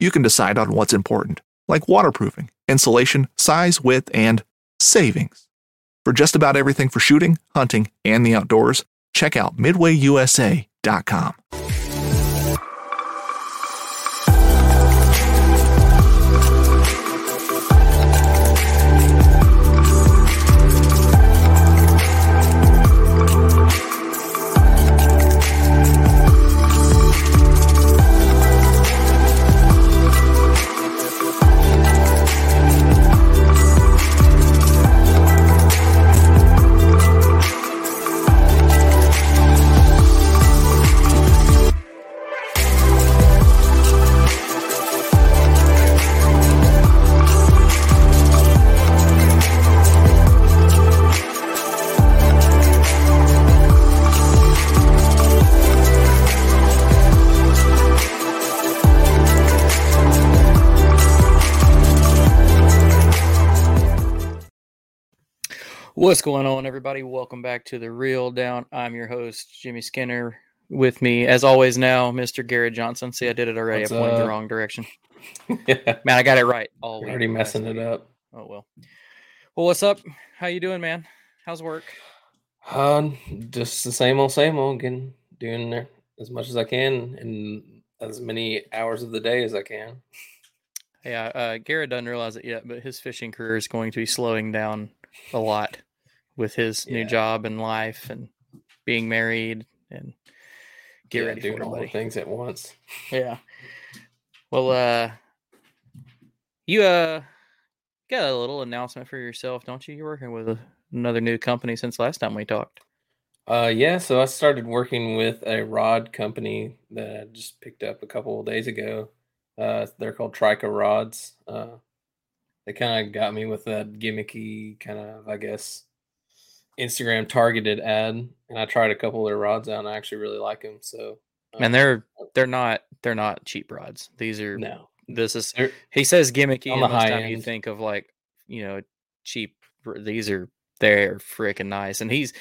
you can decide on what's important, like waterproofing, insulation, size, width, and savings. For just about everything for shooting, hunting, and the outdoors, check out midwayusa.com. What's going on, everybody? Welcome back to the Reel Down. I'm your host, Jimmy Skinner. With me, as always, now, Mr. Garrett Johnson. See, I did it already. What's I pointed the wrong direction. yeah, Man, I got it right. All already messing it week. up. Oh well. Well, what's up? How you doing, man? How's work? Uh, just the same old, same old. Getting doing there as much as I can in as many hours of the day as I can. Yeah, uh, Garrett doesn't realize it yet, but his fishing career is going to be slowing down a lot with his new job and life and being married and get Yeah, ready doing for all the things at once. Yeah. Well, uh, you uh got a little announcement for yourself, don't you? You're working with a, another new company since last time we talked. Uh, yeah. So I started working with a rod company that I just picked up a couple of days ago. Uh, they're called Trica Rods. Uh, they kind of got me with that gimmicky kind of, I guess, Instagram targeted ad, and I tried a couple of their rods out, and I actually really like them. So, And um, they're they're not they're not cheap rods. These are no, this is they're he says gimmicky, On the high time you think of like you know cheap. These are they're freaking nice, and he's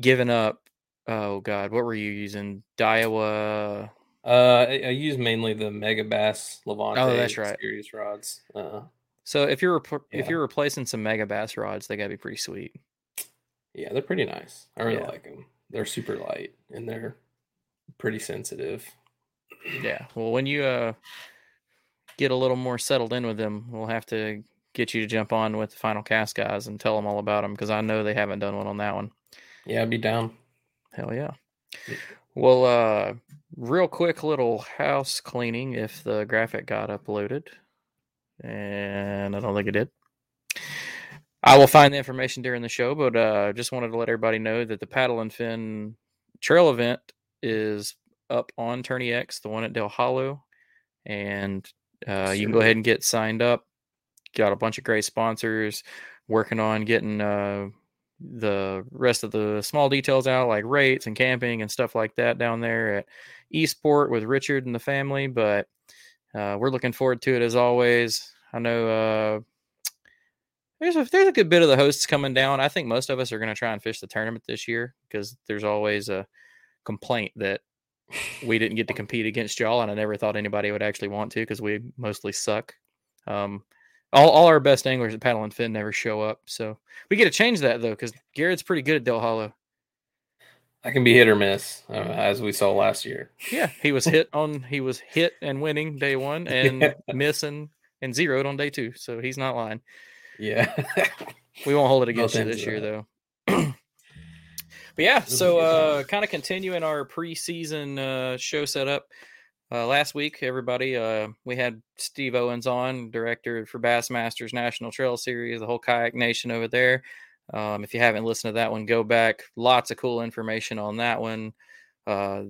given up. Oh God, what were you using? Daiwa. Uh, I, I use mainly the Megabass Levante Oh, that's right. series rods. Uh, So if you're rep- if you're replacing some Megabass rods, they gotta be pretty sweet. Yeah, they're pretty nice. I really Yeah. like them. They're super light and they're pretty sensitive. Yeah. Well, when you uh get a little more settled in with them, we'll have to get you to jump on with the Final Cast guys and tell them all about them because I know they haven't done one on that one. Yeah, I'd be down. Hell yeah. Well, uh, real quick little house cleaning if the graphic got uploaded, and I don't think it did. I will find the information during the show, but uh, just wanted to let everybody know that the Paddle and Fin Trail event is up on TourneyX, the one at Dale Hollow, and uh, you can go ahead and get signed up. Got a bunch of great sponsors working on getting uh, the rest of the small details out, like rates and camping and stuff like that down there at Eastport with Richard and the family. But uh, we're looking forward to it as always. I know uh, there's a there's a good bit of the hosts coming down. I think most of us are going to try and fish the tournament this year because there's always a complaint that we didn't get to compete against y'all, and I never thought anybody would actually want to because we mostly suck. Um, all, all our best anglers at Paddle and Fin never show up, so we get to change that though because Garrett's pretty good at Dale Hollow. I can be hit or miss, uh, as we saw last year. Yeah, he was hit on. He was hit and winning day one, and Yeah. missing and zeroed on day two. So he's not lying. Yeah. We won't hold it against you this year, though. but yeah, so uh, kind of continuing our preseason uh, show setup. Uh, last week, everybody, uh, we had Steve Owens on, director for Bassmasters National Trail Series, the whole kayak nation over there. Um, if you haven't listened to that one, go back. Lots of cool information on that one. Uh,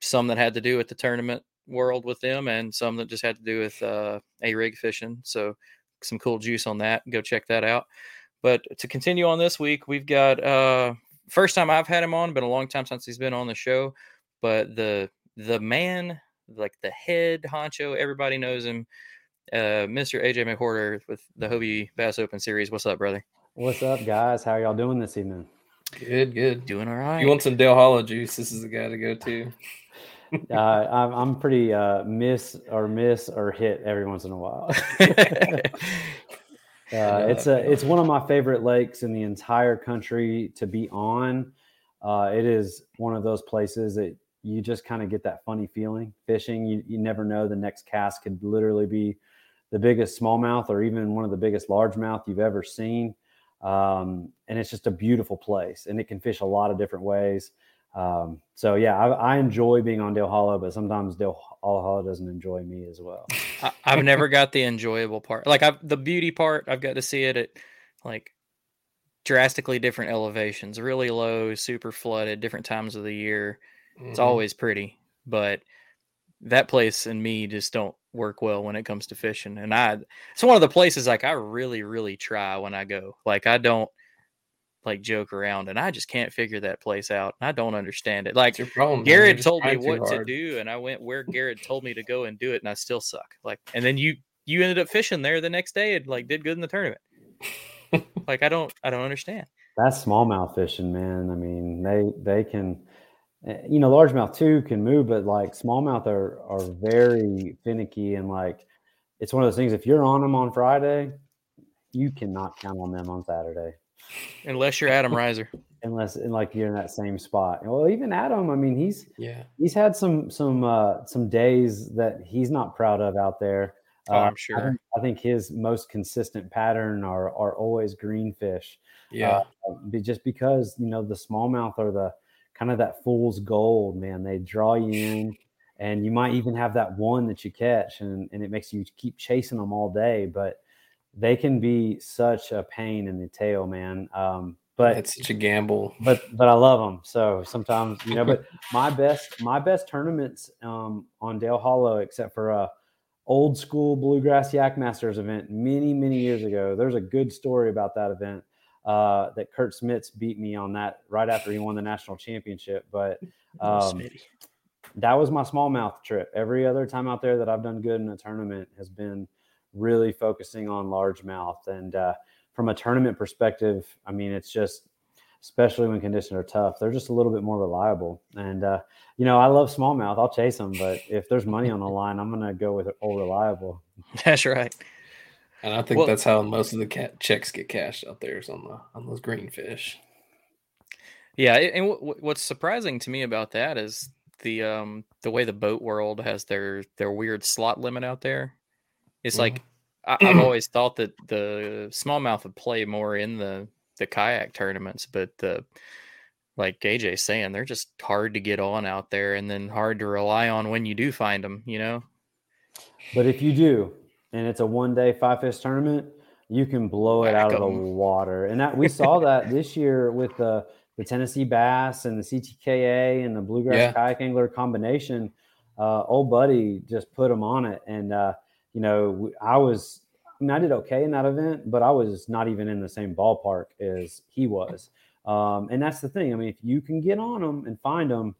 some that had to do with the tournament world with them, and some that just had to do with uh, a rig fishing. So some cool juice on that. Go check that out. But to continue on this week, we've got uh first time I've had him on, been a long time since he's been on the show. But the the man, like the head honcho, everybody knows him. Uh Mr. AJ McWhorter with the Hobie Bass Open Series. What's up, brother? What's up, guys? How are y'all doing this evening? good, good. Doing all right. You want some Dale Hollow juice, this is the guy to go to. Uh, I'm, I'm pretty uh, miss or miss or hit every once in a while. Uh, it's a it's one of my favorite lakes in the entire country to be on. Uh, it is one of those places that you just kind of get that funny feeling fishing. You you never know the next cast could literally be the biggest smallmouth or even one of the biggest largemouth you've ever seen. Um, and it's just a beautiful place, and it can fish a lot of different ways. Um, so yeah, I, I enjoy being on Dale Hollow, but sometimes Dale Hollow doesn't enjoy me as well. I, I've never got the enjoyable part. Like I've the beauty part, I've got to see it at like drastically different elevations, really low, super flooded, different times of the year. It's Mhm. always pretty, but that place and me just don't work well when it comes to fishing. And I, it's one of the places like I really, really try when I go. Like I don't like joke around, and I just can't figure that place out. I don't understand it. Like problem. Garrett told me what to do, and I went where Garrett told me to go and do it, and I still suck. Like, and then you you ended up fishing there the next day and like did good in the tournament. like I don't I don't understand. That's smallmouth fishing, man. I mean, they they can, eh, you know, largemouth too can move, but like smallmouth are are very finicky and like it's one of those things. If you're on them on Friday, you cannot count on them on Saturday Unless you're Adam Reiser. unless and like you're in that same spot. Well, even Adam, I mean, he's Yeah. he's had some some uh, some days that he's not proud of out there. Oh, Uh, I'm I sure. think, I think his most consistent pattern are are always greenfish. Yeah. Uh, be- just because you know the smallmouth are the kind of that fool's gold, man. They draw you in, and you might even have that one that you catch, and and it makes you keep chasing them all day. But they can be such a pain in the tail, man. Um, but it's such a gamble. but but I love them. So sometimes you know. But my best my best tournaments um, on Dale Hollow, except for a old school bluegrass yak masters event many many years ago. There's a good story about that event uh, that Kurt Smits beat me on that right after he won the national championship. But um, Smitty. that was my smallmouth trip. Every other time out there that I've done good in a tournament has been really focusing on largemouth. And uh, from a tournament perspective, I mean, it's just, especially when conditions are tough, they're just a little bit more reliable. And, uh, you know, I love smallmouth. I'll chase them, but if there's money on the line, I'm going to go with old reliable. That's right. And I think Well- that's how most of the cat checks get cashed out there is on the on those green fish. Yeah, a- and w- what's surprising to me about that is the um the way the boat world has their their weird slot limit out there. It's like I, I've always thought that the smallmouth would play more in the the kayak tournaments, but the like AJ's saying, they're just hard to get on out there, and then hard to rely on when you do find them. You know, But if you do, and it's a one day five fish tournament, you can blow it Whack out of the water. And that we saw that this year with the the Tennessee Bass and the CTKA and the Bluegrass Yeah. Kayak Angler combination. Uh, old buddy just put them on it, and uh, you know I was. I, mean, I did okay in that event, but I was not even in the same ballpark as he was. Um, and that's the thing. I mean, if you can get on them and find them,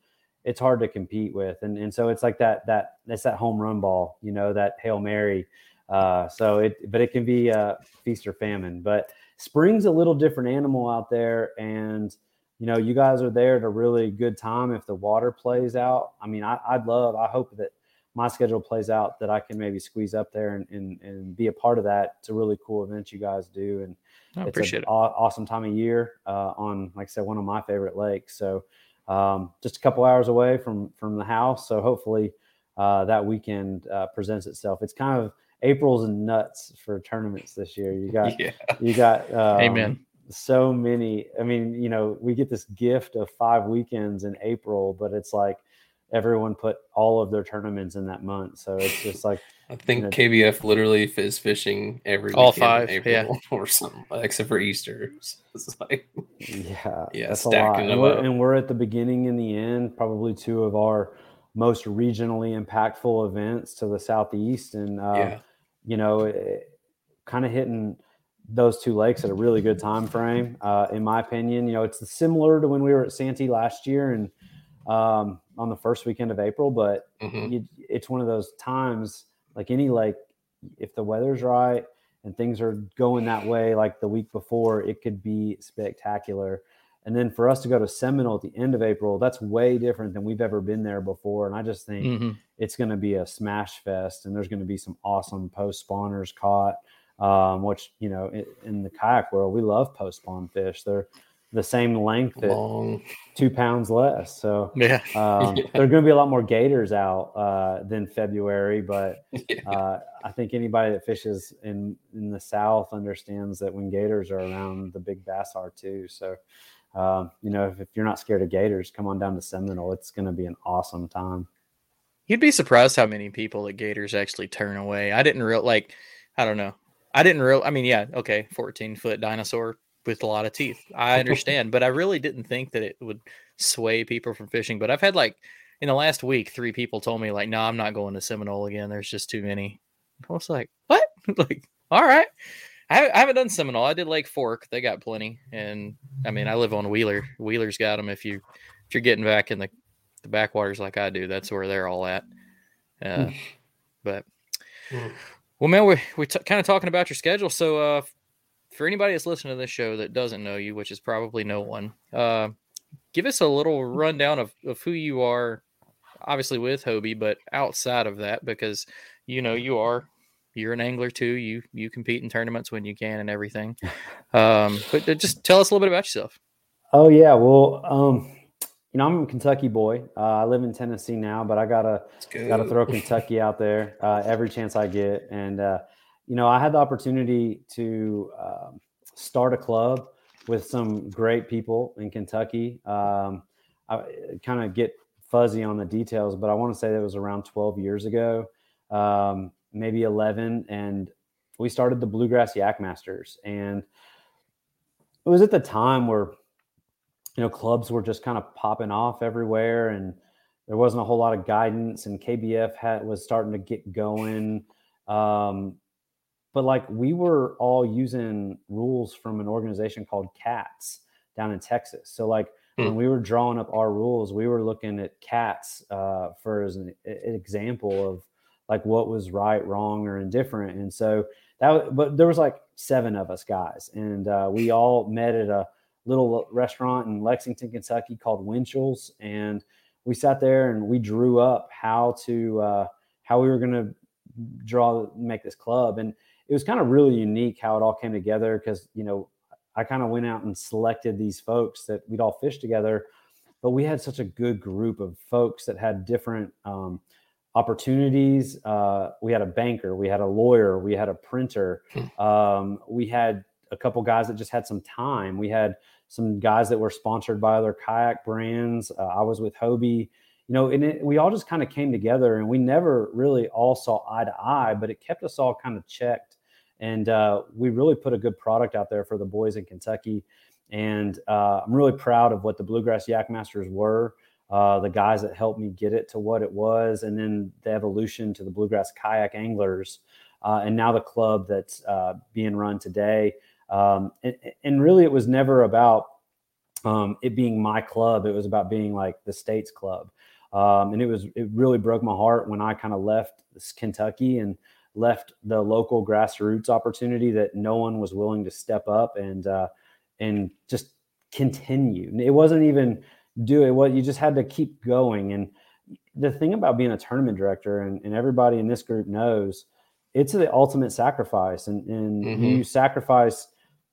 it's hard to compete with. And and so it's like that that that's that home run ball, you know, that hail mary. Uh, so it but it can be feast or famine. But spring's a little different animal out there, and you know, you guys are there at a really good time if the water plays out. I mean, I, would love, I hope that my schedule plays out that I can maybe squeeze up there and, and, and be a part of that. It's a really cool event you guys do. And I it's appreciate an it. aw- awesome time of year uh, on, like I said, one of my favorite lakes. So um, just a couple hours away from, from the house. So hopefully uh, that weekend uh, presents itself. It's kind of April's nuts for tournaments this year. You got, Yeah. you got, um, Amen. so many. I mean, you know, we get this gift of five weekends in April, but it's like everyone put all of their tournaments in that month. So it's just like, I think know- KBF literally is fishing every All weekend in five, yeah. April or something, except for Easter. It's like yeah, Yeah, that's a stacking lot. them And we're, up. and we're at the beginning and the end, probably two of our most regionally impactful events to the southeast, and uh, yeah, you know, kind of hitting those two lakes at a really good time frame, uh, in my opinion. You know, it's similar to when we were at Santee last year and um, on the first weekend of April, but Mhm. you, it's one of those times, like any lake, if the weather's right and things are going that way, like the week before, it could be spectacular. And then for us to go to Seminole at the end of April, that's way different than we've ever been there before. And I just think Mhm. it's going to be a smash fest and there's going to be some awesome post spawners caught um, which you know in, in the kayak world we love post spawn fish they're the same length long. two pounds less so Yeah. um, Yeah. there are going to be a lot more gators out uh, than february but Yeah. uh, i think anybody that fishes in in the south understands that when gators are around the big bass are too so um, you know if, if you're not scared of gators come on down to seminole it's going to be an awesome time You'd be surprised how many people that Gators actually turn away. I didn't real like, I don't know. I didn't real. I mean, yeah, okay, fourteen foot dinosaur with a lot of teeth. I understand, but I really didn't think that it would sway people from fishing. But I've had like in the last week, three people told me like, no, I'm not going to Seminole again. There's just too many. I was like, what? like, all right. I haven't, I haven't done Seminole. I did Lake Fork. They got plenty, and I mean, I live on Wheeler. Wheeler's got them. If you if you're getting back in the the backwaters like I do, that's where they're all at. Uh, but Hmm. well, man, we we t- kind of talking about your schedule. So, uh, for anybody that's listening to this show that doesn't know you, which is probably no one, uh, give us a little rundown of, of who you are. Obviously with Hobie, but outside of that, because you know you are you're an angler too. You you compete in tournaments when you can and everything. Um, but uh, just tell us a little bit about yourself. Oh yeah, well, um, you know, I'm a Kentucky boy. Uh, I live in Tennessee now, but I gotta go. gotta throw Kentucky out there uh, every chance I get. And uh, you know, I had the opportunity to um, start a club with some great people in Kentucky. Um, I kind of get fuzzy on the details, but I want to say that was around 12 years ago, um, maybe 11, and we started the Bluegrass Yak Masters, and it was at the time where you know clubs were just kind of popping off everywhere and there wasn't a whole lot of guidance and kbf had was starting to get going um, but like we were all using rules from an organization called cats down in texas. So like Hmm. when we were drawing up our rules we were looking at cats uh, for as an, an example of like what was right wrong or indifferent. And so that but there was like seven of us guys and uh, we all met at a little restaurant in lexington kentucky called winchell's and we sat there and we drew up how to uh, how we were going to draw make this club. And it was kind of really unique how it all came together because you know i kind of went out and selected these folks that we'd all fish together but we had such a good group of folks that had different um, opportunities. Uh, we had a banker, we had a lawyer, we had a printer, um, we had a couple guys that just had some time. We had some guys that were sponsored by other kayak brands. Uh, I was with Hobie, you know, and it, we all just kind of came together and we never really all saw eye to eye, but it kept us all kind of checked. And uh, we really put a good product out there for the boys in Kentucky. And uh, I'm really proud of what the Bluegrass Yak Masters were uh, the guys that helped me get it to what it was, and then the evolution to the Bluegrass Kayak Anglers, uh, and now the club that's uh, being run today. Um, and, and really, it was never about um, it being my club. It was about being like the state's club. Um, and it was it really broke my heart when I kind of left Kentucky and left the local grassroots opportunity that no one was willing to step up and uh, and just continue. It wasn't even do it. What you just had to keep going. And the thing about being a tournament director, and, and everybody in this group knows, it's the ultimate sacrifice, and and mm-hmm. you sacrifice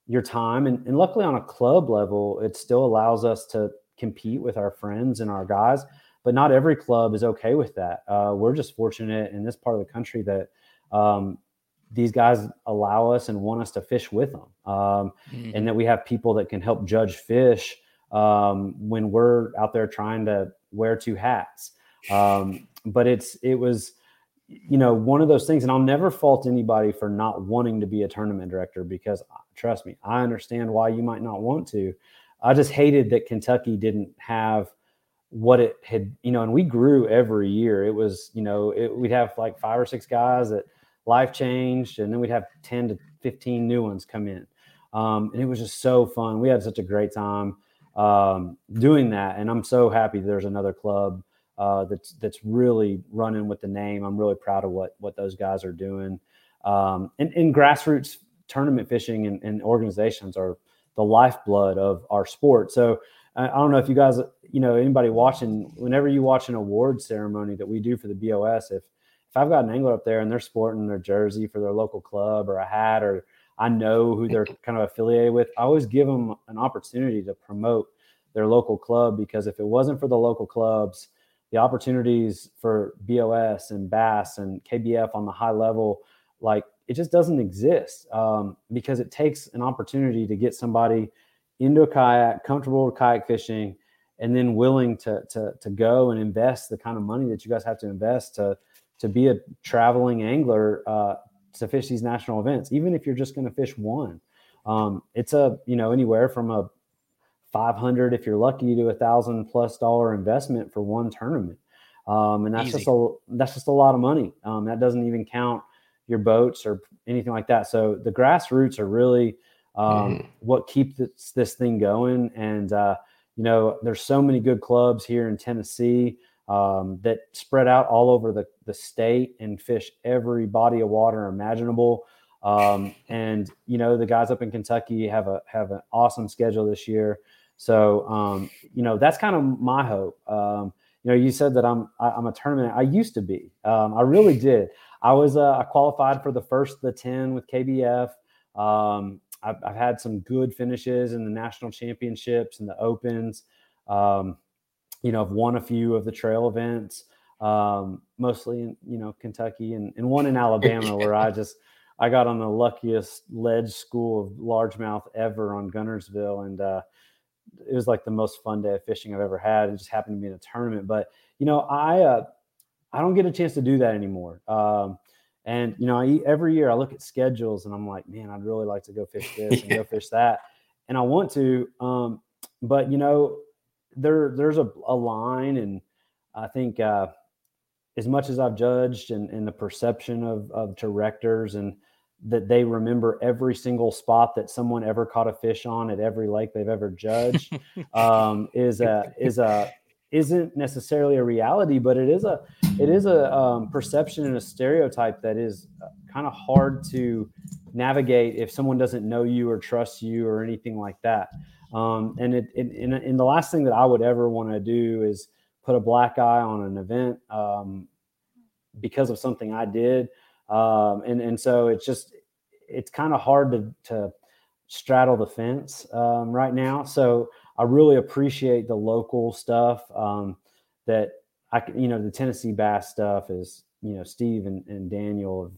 your time. And, and luckily, on a club level, it still allows us to compete with our friends and our guys. But not every club is okay with that. Uh, we're just fortunate in this part of the country that um, these guys allow us and want us to fish with them, um, mm-hmm. and that we have people that can help judge fish um, when we're out there trying to wear two hats. Um, but it's it was you know one of those things, and I'll never fault anybody for not wanting to be a tournament director because uh, trust me, I understand why you might not want to. I just hated that Kentucky didn't have what it had, you know, and we grew every year. It was, you know, it, we'd have like five or six guys that life changed, and then we'd have 10 to 15 new ones come in. Um, and it was just so fun. We had such a great time um, doing that. And I'm so happy there's another club uh, that's that's really running with the name. I'm really proud of what what those guys are doing. Um, and, and grassroots tournament fishing and, and, organizations are the lifeblood of our sport. So I, I don't know if you guys, you know, anybody watching, whenever you watch an award ceremony that we do for the BOS, if if I've got an angler up there and they're sporting their jersey for their local club or a hat or I know who they're kind of affiliated with. I always give them an opportunity to promote their local club because if it wasn't for the local clubs, the opportunities for BOS and Bass and KBF on the high level, like it just doesn't exist um, because it takes an opportunity to get somebody into a kayak, comfortable with kayak fishing, and then willing to, to, to go and invest the kind of money that you guys have to invest to, to be a traveling angler uh, to fish these national events, even if you're just going to fish one. Um, it's a you know anywhere from a 500 if you're lucky to a thousand plus dollar investment for one tournament, um, and that's Easy. just a that's just a lot of money. Um, that doesn't even count your boats or anything like that. So the grassroots are really mm. what keeps this, this thing going. And uh, you know, there's so many good clubs here in Tennessee um, that spread out all over the, the state and fish every body of water imaginable. Um, and you know, the guys up in Kentucky have a have an awesome schedule this year. So um, you know, that's kind of my hope. Um, you know, you said that I'm I, am i am a tournament. I used to be. Um, I really did. I was uh, I qualified for the first the ten with KBF. Um, I've, I've, had some good finishes in the national championships and the opens. Um, you know, I've won a few of the trail events, um, mostly in, you know, Kentucky and, and one in Alabama where I just, I got on the luckiest ledge school of largemouth ever on Guntersville, And, uh, it was like the most fun day of fishing I've ever had. It just happened to be in a tournament, but you know, I, uh, I don't get a chance to do that anymore. Um, and you know, I, every year I look at schedules and I'm like, man, I'd really like to go fish this and go fish that, and I want to. Um, but you know, there there's a, a line, and I think uh, as much as I've judged and, and the perception of of directors and that they remember every single spot that someone ever caught a fish on at every lake they've ever judged um, is a is a isn't necessarily a reality, but it is a it is a um, perception and a stereotype that is uh, kind of hard to navigate if someone doesn't know you or trust you or anything like that. Um, and it, it and, and, the last thing that I would ever want to do is put a black eye on an event um, because of something I did. Um, and and so it's just it's kind of hard to to straddle the fence um, right now. So I really appreciate the local stuff um, that I you know the Tennessee bass stuff is you know Steve and, and Daniel have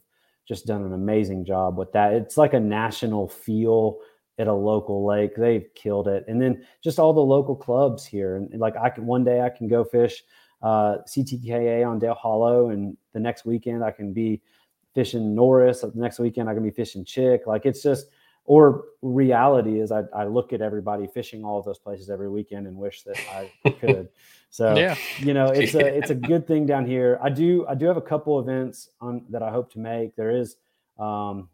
just done an amazing job with that. It's like a national feel at a local lake. They've killed it. And then just all the local clubs here. And, like I can one day I can go fish uh, CTKA on Dale Hollow, and the next weekend I can be fishing Norris. The next weekend I can be fishing Chick. Like it's just or reality is I, I look at everybody fishing all of those places every weekend and wish that I could. So yeah. you know, it's a it's a good thing down here. I do I do have a couple events on that I hope to make. There is um,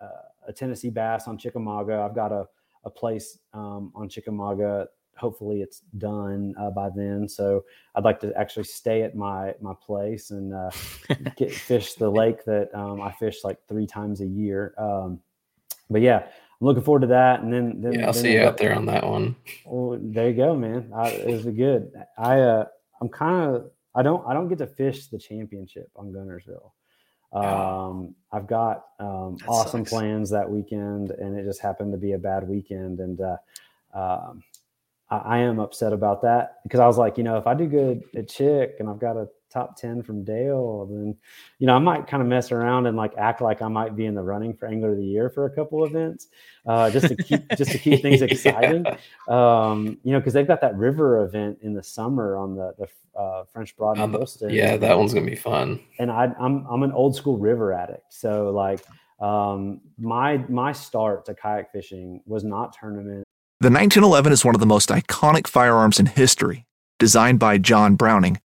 uh, a Tennessee bass on Chickamauga. I've got a, a place um, on Chickamauga hopefully it's done uh, by then. So I'd like to actually stay at my my place and uh, get, fish the lake that um, I fish like three times a year. Um, but yeah, I'm looking forward to that. And then, then yeah, I'll then see you out there on that one. Well, there you go, man. I, it was good. I uh, I'm kind of I don't I don't get to fish the championship on Guntersville. Um, I've got um, awesome sucks. plans that weekend, and it just happened to be a bad weekend. And uh, um, I, I am upset about that because I was like, you know, if I do good at Chick and I've got a top 10 from Dale, then, you know, I might kind of mess around and like act like I might be in the running for Angler of the Year for a couple events uh, just to keep just to keep things Yeah. exciting. Um, you know, because they've got that river event in the summer on the the uh, French Broad On and the- Yeah, that one's gonna be fun. and I, I'm I'm an old school river addict. So like um, my my start to kayak fishing was not tournament. The 1911 is one of the most iconic firearms in history. Designed by John Browning,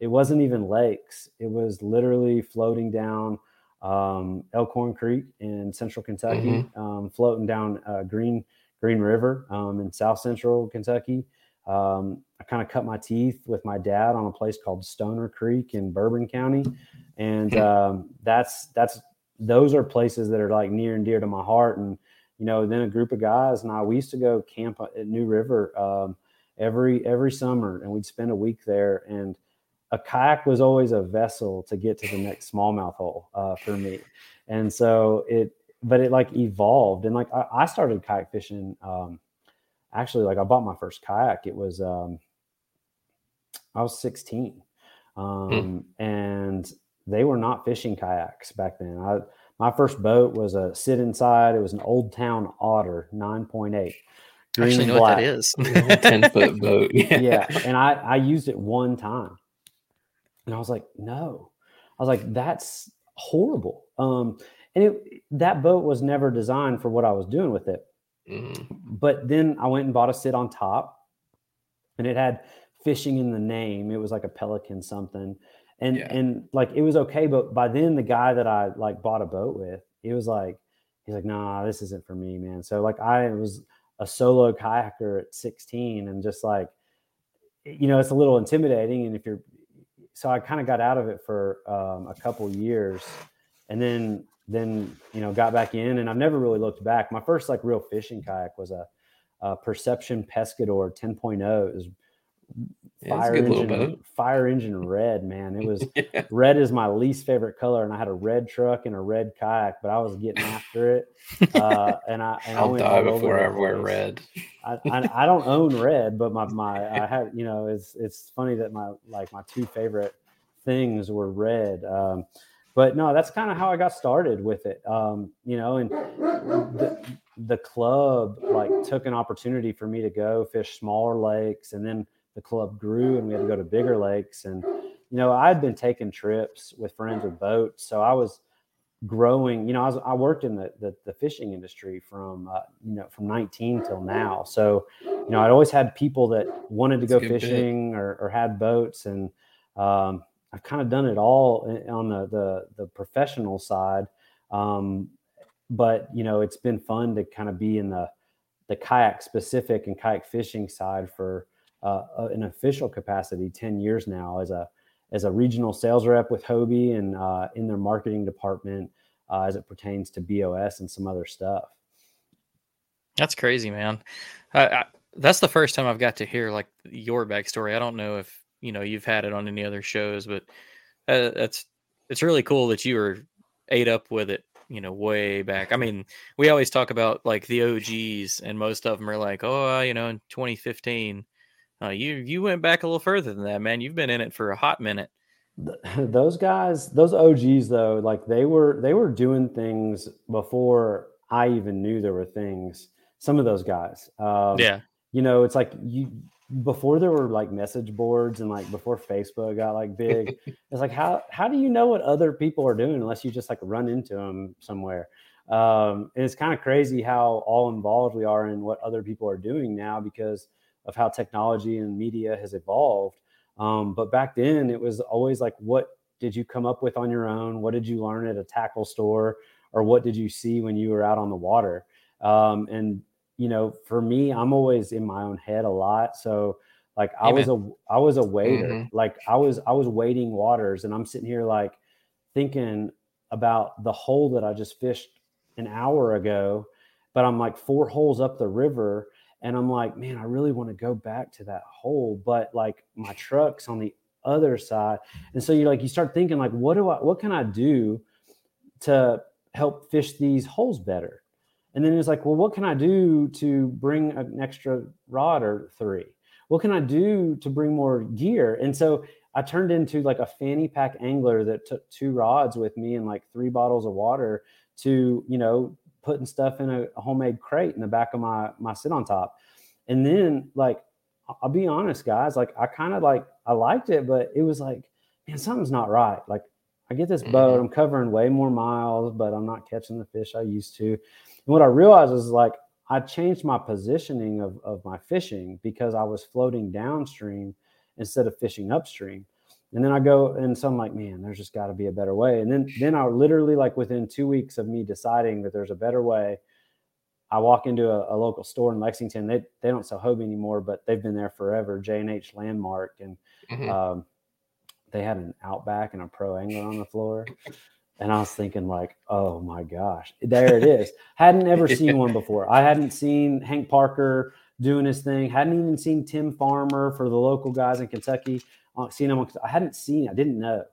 It wasn't even lakes. It was literally floating down um, Elkhorn Creek in central Kentucky, um, floating down uh, Green Green River um, in south central Kentucky. Um, I kind of cut my teeth with my dad on a place called Stoner Creek in Bourbon County, and um, that's that's those are places that are like near and dear to my heart. And you know, then a group of guys and I we used to go camp at New River um, every every summer, and we'd spend a week there. And a kayak was always a vessel to get to the next smallmouth hole uh, for me, and so it. But it like evolved, and like I, I started kayak fishing. Um, actually, like I bought my first kayak. It was um, I was 16, um, and they were not fishing kayaks back then. I my first boat was a sit inside. It was an Old Town Otter 9.8. I green actually and know what that is. Ten foot boat. Yeah. yeah and i i used it one time and i was like no. I was like that's horrible. Um and it that boat was never designed for what i was doing with it. Mhm. but then i went and bought a sit on top and it had fishing in the name. It was like a pelican something. And Yeah. and like it was okay but by then the guy that i like bought a boat with he was like he's like nah this isn't for me man. So like i was a solo kayaker at 16 and just like you know it's a little intimidating. And if you're so i kind of got out of it for um, a couple years and then then you know got back in and i've never really looked back. My first like real fishing kayak was a, a perception pescador 10.0 it was fire engine fire engine red man it was Yeah. red is my least favorite color and i had a red truck and a red kayak but i was getting after it uh, and i and I I'll went die before I wear red. I, I, I don't own red, but my, my I have you know it's it's funny that my like my two favorite things were red. Um, but no, that's kind of how I got started with it. Um, you know, and the, the club like took an opportunity for me to go fish smaller lakes, and then the club grew, and we had to go to bigger lakes. And you know, I had been taking trips with friends with boats, so I was growing you know i was i worked in the the, the fishing industry from uh, you know from 19 till now so you know i'd always had people that wanted to That's go a good bit. fishing or, or had boats and um, i've kind of done it all on the the, the professional side um, but you know it's been fun to kind of be in the the kayak specific and kayak fishing side for uh, an official capacity 10 years now as a as a regional sales rep with Hobie and uh, in their marketing department uh, as it pertains to BOS and some other stuff. That's crazy, man. I, that's the first time I've got to hear like your backstory. I don't know if you know you've had it on any other shows, but uh, that's it's really cool that you were ate up with it you know way back i mean we always talk about like the og's and most of them are like oh you know in 2015 uh, you you went back a little further than that man. You've been in it for a hot minute. Those guys those og's though like they were they were doing things before i even knew there were things. Some of those guys um, yeah. you know it's like you before there were like message boards and like before Facebook got like big, it's like how how do you know what other people are doing unless you just like run into them somewhere? Um, and it's kind of crazy how all involved we are in what other people are doing now because of how technology and media has evolved. Um, but back then, it was always like, what did you come up with on your own? What did you learn at a tackle store, or what did you see when you were out on the water? Um, and you know, for me, I'm always in my own head a lot. So like I was a I was a waiter. Mm-hmm. Like I was I was waiting waters and I'm sitting here like thinking about the hole that I just fished an hour ago, but I'm like four holes up the river and I'm like, man, I really want to go back to that hole, but like my truck's on the other side. And so you're like you start thinking like what do I what can I do to help fish these holes better? And then it's like, well, what can I do to bring an extra rod or three? What can I do to bring more gear? And so I turned into like a fanny pack angler that took two rods with me and like three bottles of water to, you know, putting stuff in a, a homemade crate in the back of my my sit on top. And then like I'll be honest, guys, like I kind of like I liked it, but it was like, man, something's not right. Like I get this boat, mm-hmm. I'm covering way more miles, but I'm not catching the fish I used to. And what I realized is like I changed my positioning of, of my fishing because I was floating downstream instead of fishing upstream. And then I go and so I'm like, man, there's just got to be a better way. And then then I literally like within two weeks of me deciding that there's a better way, I walk into a, a local store in Lexington. They they don't sell Hobie anymore, but they've been there forever. J and H Lanmark, and mm-hmm. um, they had an Outback and a Pro Angler on the floor. And I was thinking, like, oh my gosh, there it is. hadn't ever seen one before. I hadn't seen Hank Parker doing his thing. Hadn't even seen Tim Farmer for the local guys in Kentucky. Seen him. I hadn't seen. I didn't know.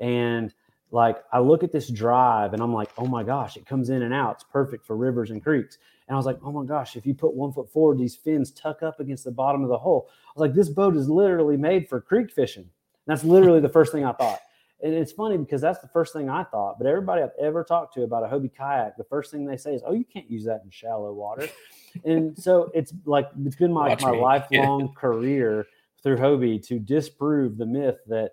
And like, I look at this drive, and I'm like, oh my gosh, it comes in and out. It's perfect for rivers and creeks. And I was like, oh my gosh, if you put one foot forward, these fins tuck up against the bottom of the hole. I was like, this boat is literally made for creek fishing. And that's literally the first thing I thought and it's funny because that's the first thing I thought. But everybody I've ever talked to about a Hobie kayak, the first thing they say is, "Oh, you can't use that in shallow water." and so it's like it's been my, my lifelong yeah. career through Hobie to disprove the myth that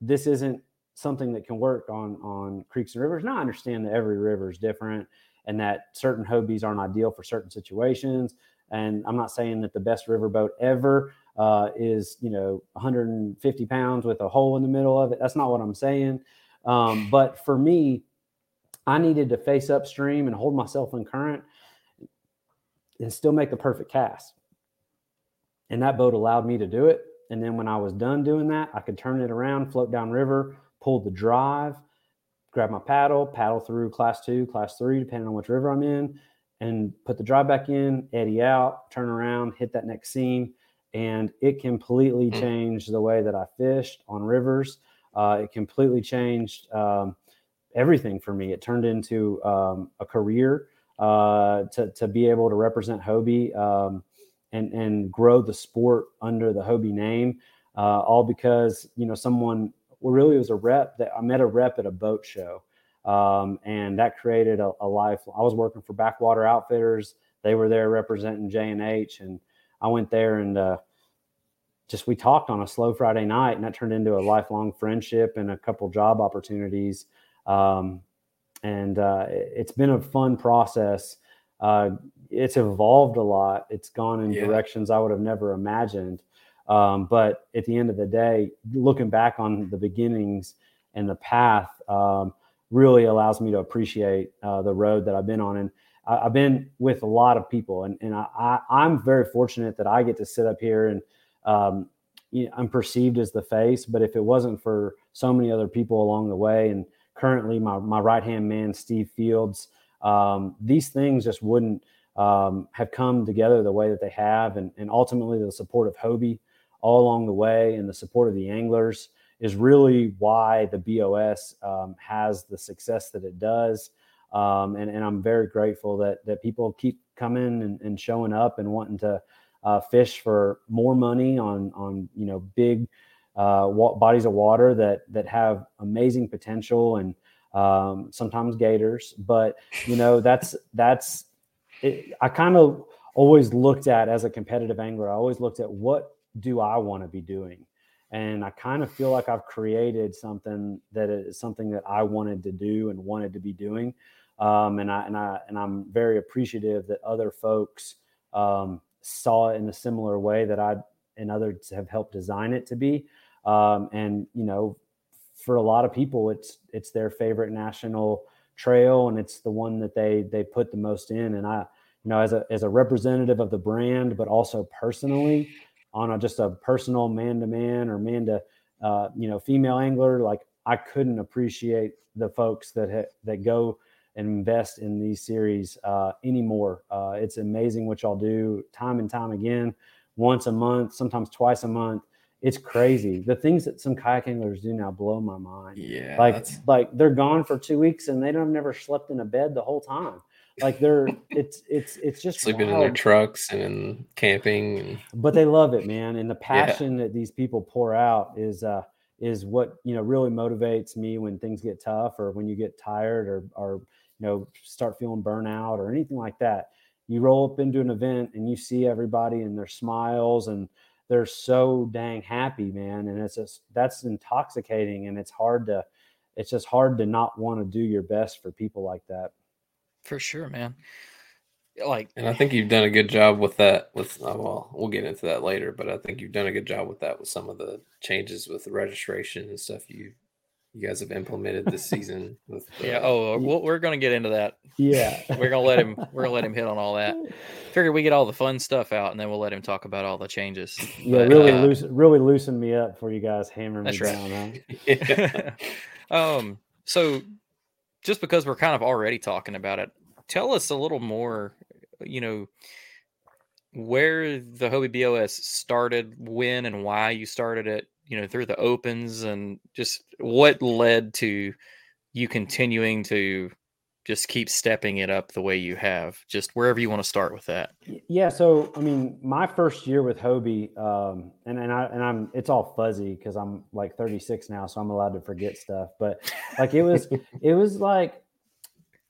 this isn't something that can work on on creeks and rivers. Now I understand that every river is different and that certain Hobies aren't ideal for certain situations. And I'm not saying that the best riverboat ever uh, is you know 150 pounds with a hole in the middle of it. That's not what I'm saying. Um, but for me, I needed to face upstream and hold myself in current and still make the perfect cast. And that boat allowed me to do it. And then when I was done doing that, I could turn it around, float down river, pull the drive, grab my paddle, paddle through class two, class three, depending on which river I'm in, and put the drive back in, eddy out, turn around, hit that next seam, and it completely mm. changed the way that I fished on rivers. Uh, it completely changed um, everything for me. It turned into um, a career uh, to to be able to represent Hobie um, and and grow the sport under the Hobie name. Uh, all because you know someone well, really was a rep that I met a rep at a boat show. Um, and that created a, a life. I was working for Backwater Outfitters. They were there representing J and H, and I went there and uh, just we talked on a slow Friday night, and that turned into a lifelong friendship and a couple job opportunities. Um, and uh, it's been a fun process. Uh, it's evolved a lot. It's gone in yeah. directions I would have never imagined. Um, but at the end of the day, looking back on the beginnings and the path um, really allows me to appreciate uh, the road that I've been on. And I, have been with a lot of people, and, and I, am very fortunate that I get to sit up here and um, you know, I'm perceived as the face. But if it wasn't for so many other people along the way, and currently my, my right hand man, Steve Fields, um, these things just wouldn't um, have come together the way that they have. And, and ultimately, the support of Hobie all along the way and the support of the anglers is really why the BOS um, has the success that it does. Um, and, and I'm very grateful that that people keep coming and, and showing up and wanting to uh, fish for more money on on you know big uh, bodies of water that that have amazing potential and um, sometimes gators. But you know that's that's it, I kind of always looked at as a competitive angler. I always looked at what do I want to be doing and I kind of feel like I've created something that is something that I wanted to do and wanted to be doing. Um, and I and I and I'm very appreciative that other folks um, saw it in a similar way that I and others have helped design it to be. Um, and you know, for a lot of people, it's it's their favorite national trail, and it's the one that they they put the most in. And I, you know, as a as a representative of the brand, but also personally, on a, just a personal man to man or man to uh, you know female angler, like I couldn't appreciate the folks that ha- that go and invest in these series uh, anymore. Uh, it's amazing what y'all do time and time again, once a month, sometimes twice a month. It's crazy. The things that some kayak anglers do now blow my mind. Yeah, like that's- like they're gone for two weeks and they don't have never slept in a bed the whole time. Like they're it's it's it's just sleeping in their trucks and camping. And but they love it, man. And the passion that these people pour out is uh is what you know really motivates me when things get tough or when you get tired or or you know start feeling burnout or anything like that. You roll up into an event and you see everybody and their smiles and they're so dang happy, man. And it's just that's intoxicating and it's hard to it's just hard to not want to do your best for people like that. For sure, man. Like And I think you've done a good job with that. With uh, well, we'll get into that later, but I think you've done a good job with that with some of the changes with the registration and stuff you you guys have implemented this season. With yeah, uh, oh, we'll, we're gonna get into that. Yeah. We're gonna let him. We're gonna let him hit on all that. Figure we get all the fun stuff out, and then we'll let him talk about all the changes. Yeah, But, really uh, loosen really loosen me up for you guys hammer me right. down, huh? yeah. um, so just because we're kind of already talking about it, tell us a little more. You know, where the Hobie BOS started, when and why you started it. You know, through the opens, and just what led to you continuing to just keep stepping it up the way you have. Just wherever you want to start with that. Yeah, so I mean, my first year with Hobie, um, and and I and I'm it's all fuzzy because I'm like 36 now, so I'm allowed to forget stuff. But like it was, it was like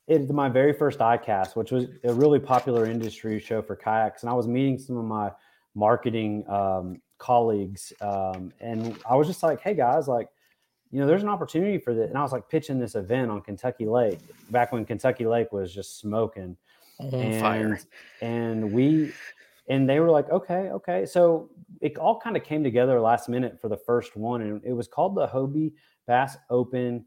it's my very first ICAST, which was a really popular industry show for kayaks, and I was meeting some of my marketing um, colleagues, um, and I was just like, "Hey guys, like." You know, there's an opportunity for this, and I was like pitching this event on Kentucky Lake back when Kentucky Lake was just smoking On fire. and we and they were like okay okay so it all kind of came together last minute for the first one and it was called the hobie bass open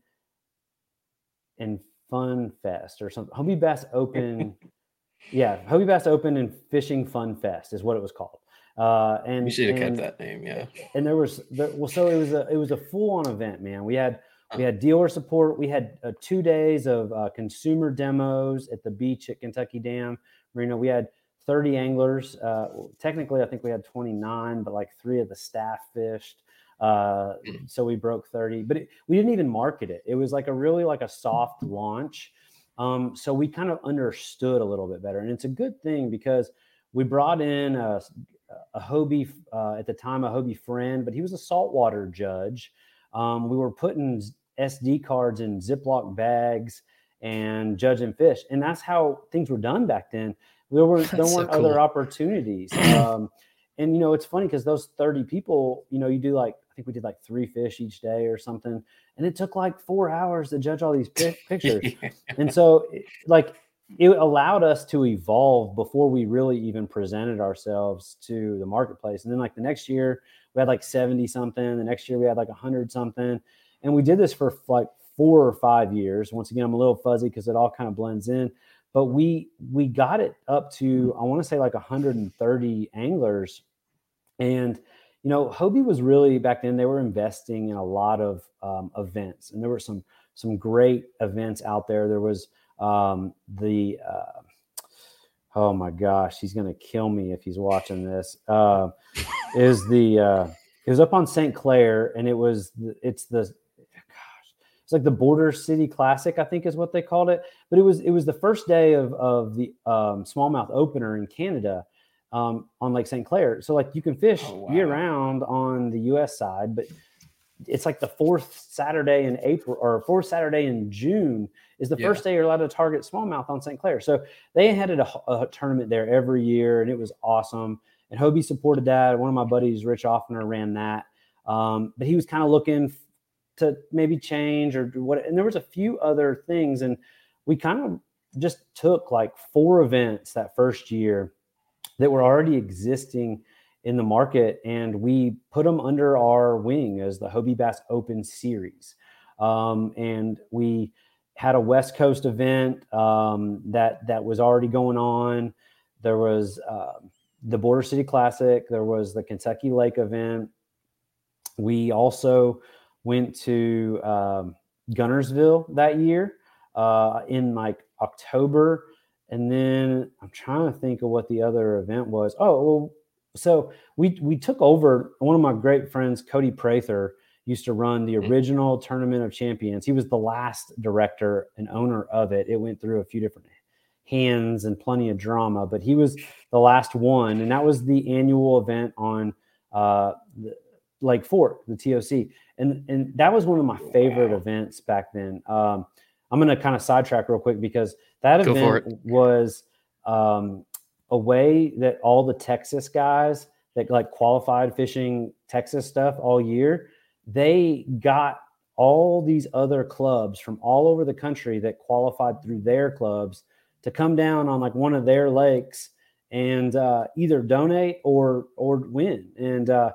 and fun fest or something hobie bass open yeah hobie bass open and fishing fun fest is what it was called uh and You should have kept that name. Yeah. and there was there, well so it was a it was a full on event man. We had we had dealer support. We had uh, two days of uh, consumer demos at the beach at kentucky dam. Marina we had 30 anglers uh, technically i think we had 29 but like three of the staff fished. Uh, Mm. so we broke 30 but it, we didn't even market it. It was like a really like a soft launch. Um, so we kind of understood a little bit better. And it's a good thing because we brought in a, a Hobie uh, at the time, a Hobie friend, but he was a saltwater judge. Um, we were putting SD cards in Ziploc bags and judging fish, and that's how things were done back then. There were there That's so weren't cool. other opportunities. Um, and you know, it's funny because those thirty people, you know, you do like I think we did like three fish each day or something, and it took like four hours to judge all these pi- pictures and so like it allowed us to evolve before we really even presented ourselves to the marketplace. And then like the next year we had like 70 something the next year we had like 100 something and we did this for like four or five years. Once again i'm a little fuzzy because it all kind of blends in. But we we got it up to i want to say like 130 anglers. And you know hobie was really back then they were investing in a lot of um, events. And there were some some great events out there. There was um, the uh, oh my gosh he's gonna kill me if he's watching this uh, is the uh, it was up on St. Clair, and it was it's the gosh, it's like the Border City Classic, I think is what they called it. But it was it was the first day of of the um, smallmouth opener in Canada um, on Lake St. Clair. So like you can fish Oh, wow. year round on the U.S. side, but it's like the fourth Saturday in April or fourth Saturday in June is the Yeah. first day you're allowed to target smallmouth on St. Clair. So they had a, a tournament there every year, and it was awesome. And Hobie supported that. One of my buddies, Rich Offner, ran that. Um, but he was kind of looking to maybe change or do what. And there was a few other things, and we kind of just took like four events that first year that were already existing in the market, and we put them under our wing as the Hobie Bass Open Series. Um, and we had a West Coast event um, that that was already going on. There was um the Border City Classic. There was the Kentucky Lake event. We also went to um, Guntersville that year uh, in like October, and then I'm trying to think of what the other event was. Oh, well, so we we took over. One of my great friends, Cody Prather, used to run the original Tournament of Champions. He was the last director and owner of it. It went through a few different hands and plenty of drama, but he was the last one, and that was the annual event on uh, the, Lake Fork, the TOC, and and that was one of my favorite Wow. events back then. Um, I'm going to kind of sidetrack real quick because that Go event was um, a way that all the Texas guys that like qualified fishing Texas stuff all year, they got all these other clubs from all over the country that qualified through their clubs to come down on like one of their lakes and uh, either donate or or win. And uh,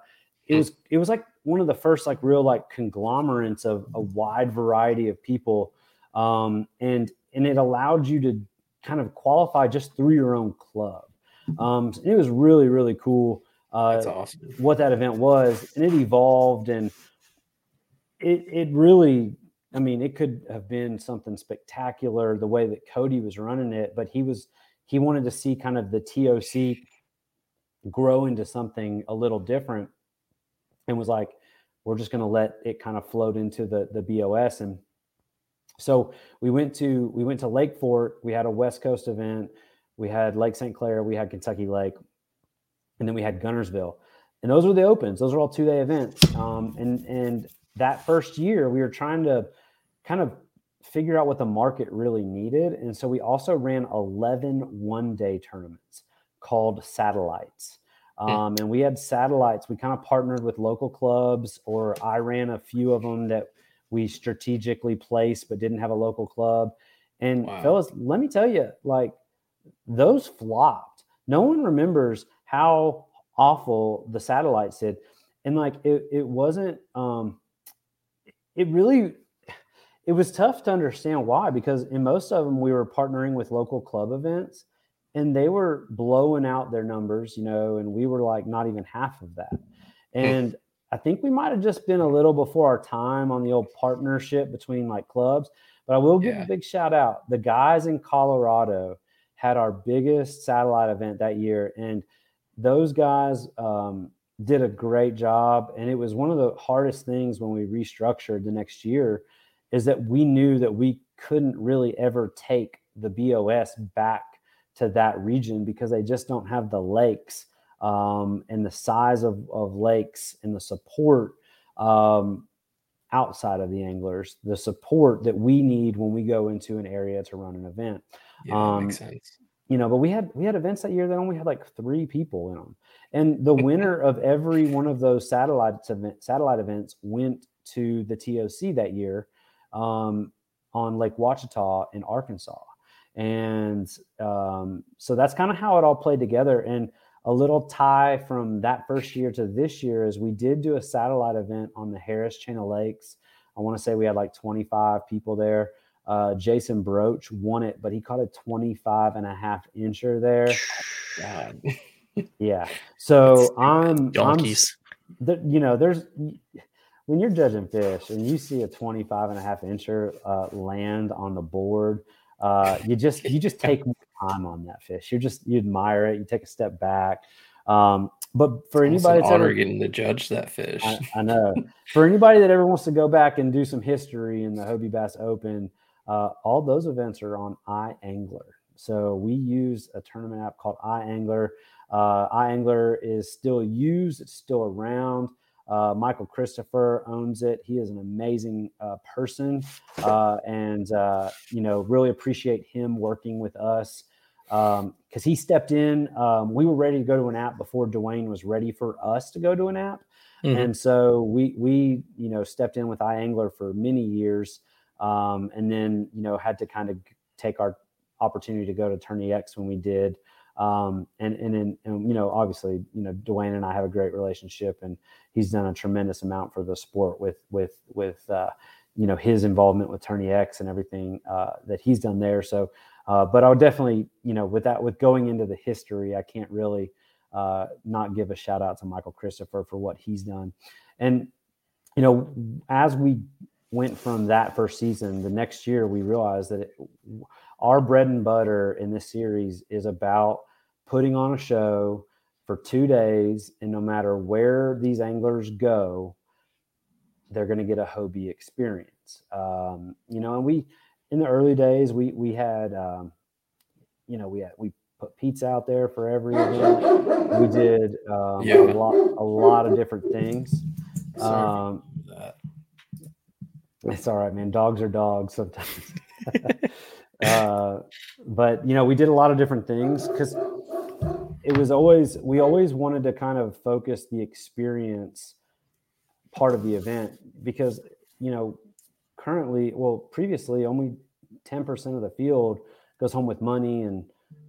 it was it was like one of the first like real like conglomerates of a wide variety of people, um, and and it allowed you to kind of qualify just through your own club. Um, it was really really cool. Uh, That's awesome. what that event was, and it evolved, and it it really, I mean, it could have been something spectacular the way that Cody was running it, but he was he wanted to see kind of the TOC grow into something a little different, and was like, we're just going to let it kind of float into the the BOS, and so we went to we went to Lake Fork. We had a West Coast event. We had Lake St. Clair. We had Kentucky Lake and then we had Guntersville, and those were the opens. Those were all two day events. Um, and and that first year, we were trying to kind of figure out what the market really needed, and so we also ran 11 one day tournaments called satellites. Um, and we had satellites. We kind of partnered with local clubs, or I ran a few of them that we strategically placed but didn't have a local club. And Wow. fellas, let me tell you, like those flopped. No one remembers how awful the satellites did. And like it, it wasn't um it really it was tough to understand why because in most of them we were partnering with local club events and they were blowing out their numbers, you know, and we were like not even half of that. And I think we might have just been a little before our time on the old partnership between like clubs. But I will give Yeah. a big shout out. The guys in Colorado had our biggest satellite event that year, and those guys um, did a great job. And it was one of the hardest things when we restructured the next year is that we knew that we couldn't really ever take the BOS back to that region because they just don't have the lakes um, and the size of, of lakes and the support um, outside of the anglers, the support that we need when we go into an area to run an event Yeah, that makes Um, sense. you know but we had we had events that year that only had like three people in them and the winner of every one of those satellite event satellite events went to the toc that year um, on lake ouachita in arkansas. And um, so that's kind of how it all played together. And a little tie from that first year to this year is we did do a satellite event on the harris chain of lakes. I want to say we had like 25 people there. Uh, Jason Broach won it, but he caught a 25 and a half incher there. God. Yeah. So I'm, Donkeys. I'm, you know, there's, when you're judging fish and you see a 25 and a half incher uh, land on the board, uh, you just, you just take time on that fish. You just, you admire it. You take a step back. Um, but for It's anybody an that's honor ever, getting to judge that fish. I, I know. For anybody that ever wants to go back and do some history in the Hobie Bass Open, uh, all those events are on iAngler. So we use a tournament app called iAngler. Uh, iAngler is still used; it's still around. Uh, Michael Christopher owns it. He is an amazing uh, person, uh, and uh, you know, really appreciate him working with us because um, he stepped in. Um, we were ready to go to an app before Dwayne was ready for us to go to an app, Mhm. and so we we you know stepped in with iAngler for many years, um, and then you know had to kind of take our opportunity to go to TourneyX when we did. Um, and and, and you know obviously you know Dwayne and I have a great relationship and he's done a tremendous amount for the sport with with with uh, you know his involvement with TourneyX and everything uh, that he's done there. So, uh, but I'll definitely you know with that with going into the history, I can't really uh, not give a shout out to Michael Christopher for what he's done. And you know as we went from that first season, the next year we realized that it, our bread and butter in this series is about putting on a show for two days, and no matter where these anglers go, they're going to get a Hobie experience. Um, you know, and we in the early days we we had um, you know we had we put pizza out there for every event. We did um, Yeah. a lot a lot of different things. Um, it's all right, man. Dogs are dogs sometimes. uh, but you know, we did a lot of different things because it was always we always wanted to kind of focus the experience part of the event because you know currently well previously only 10% of the field goes home with money and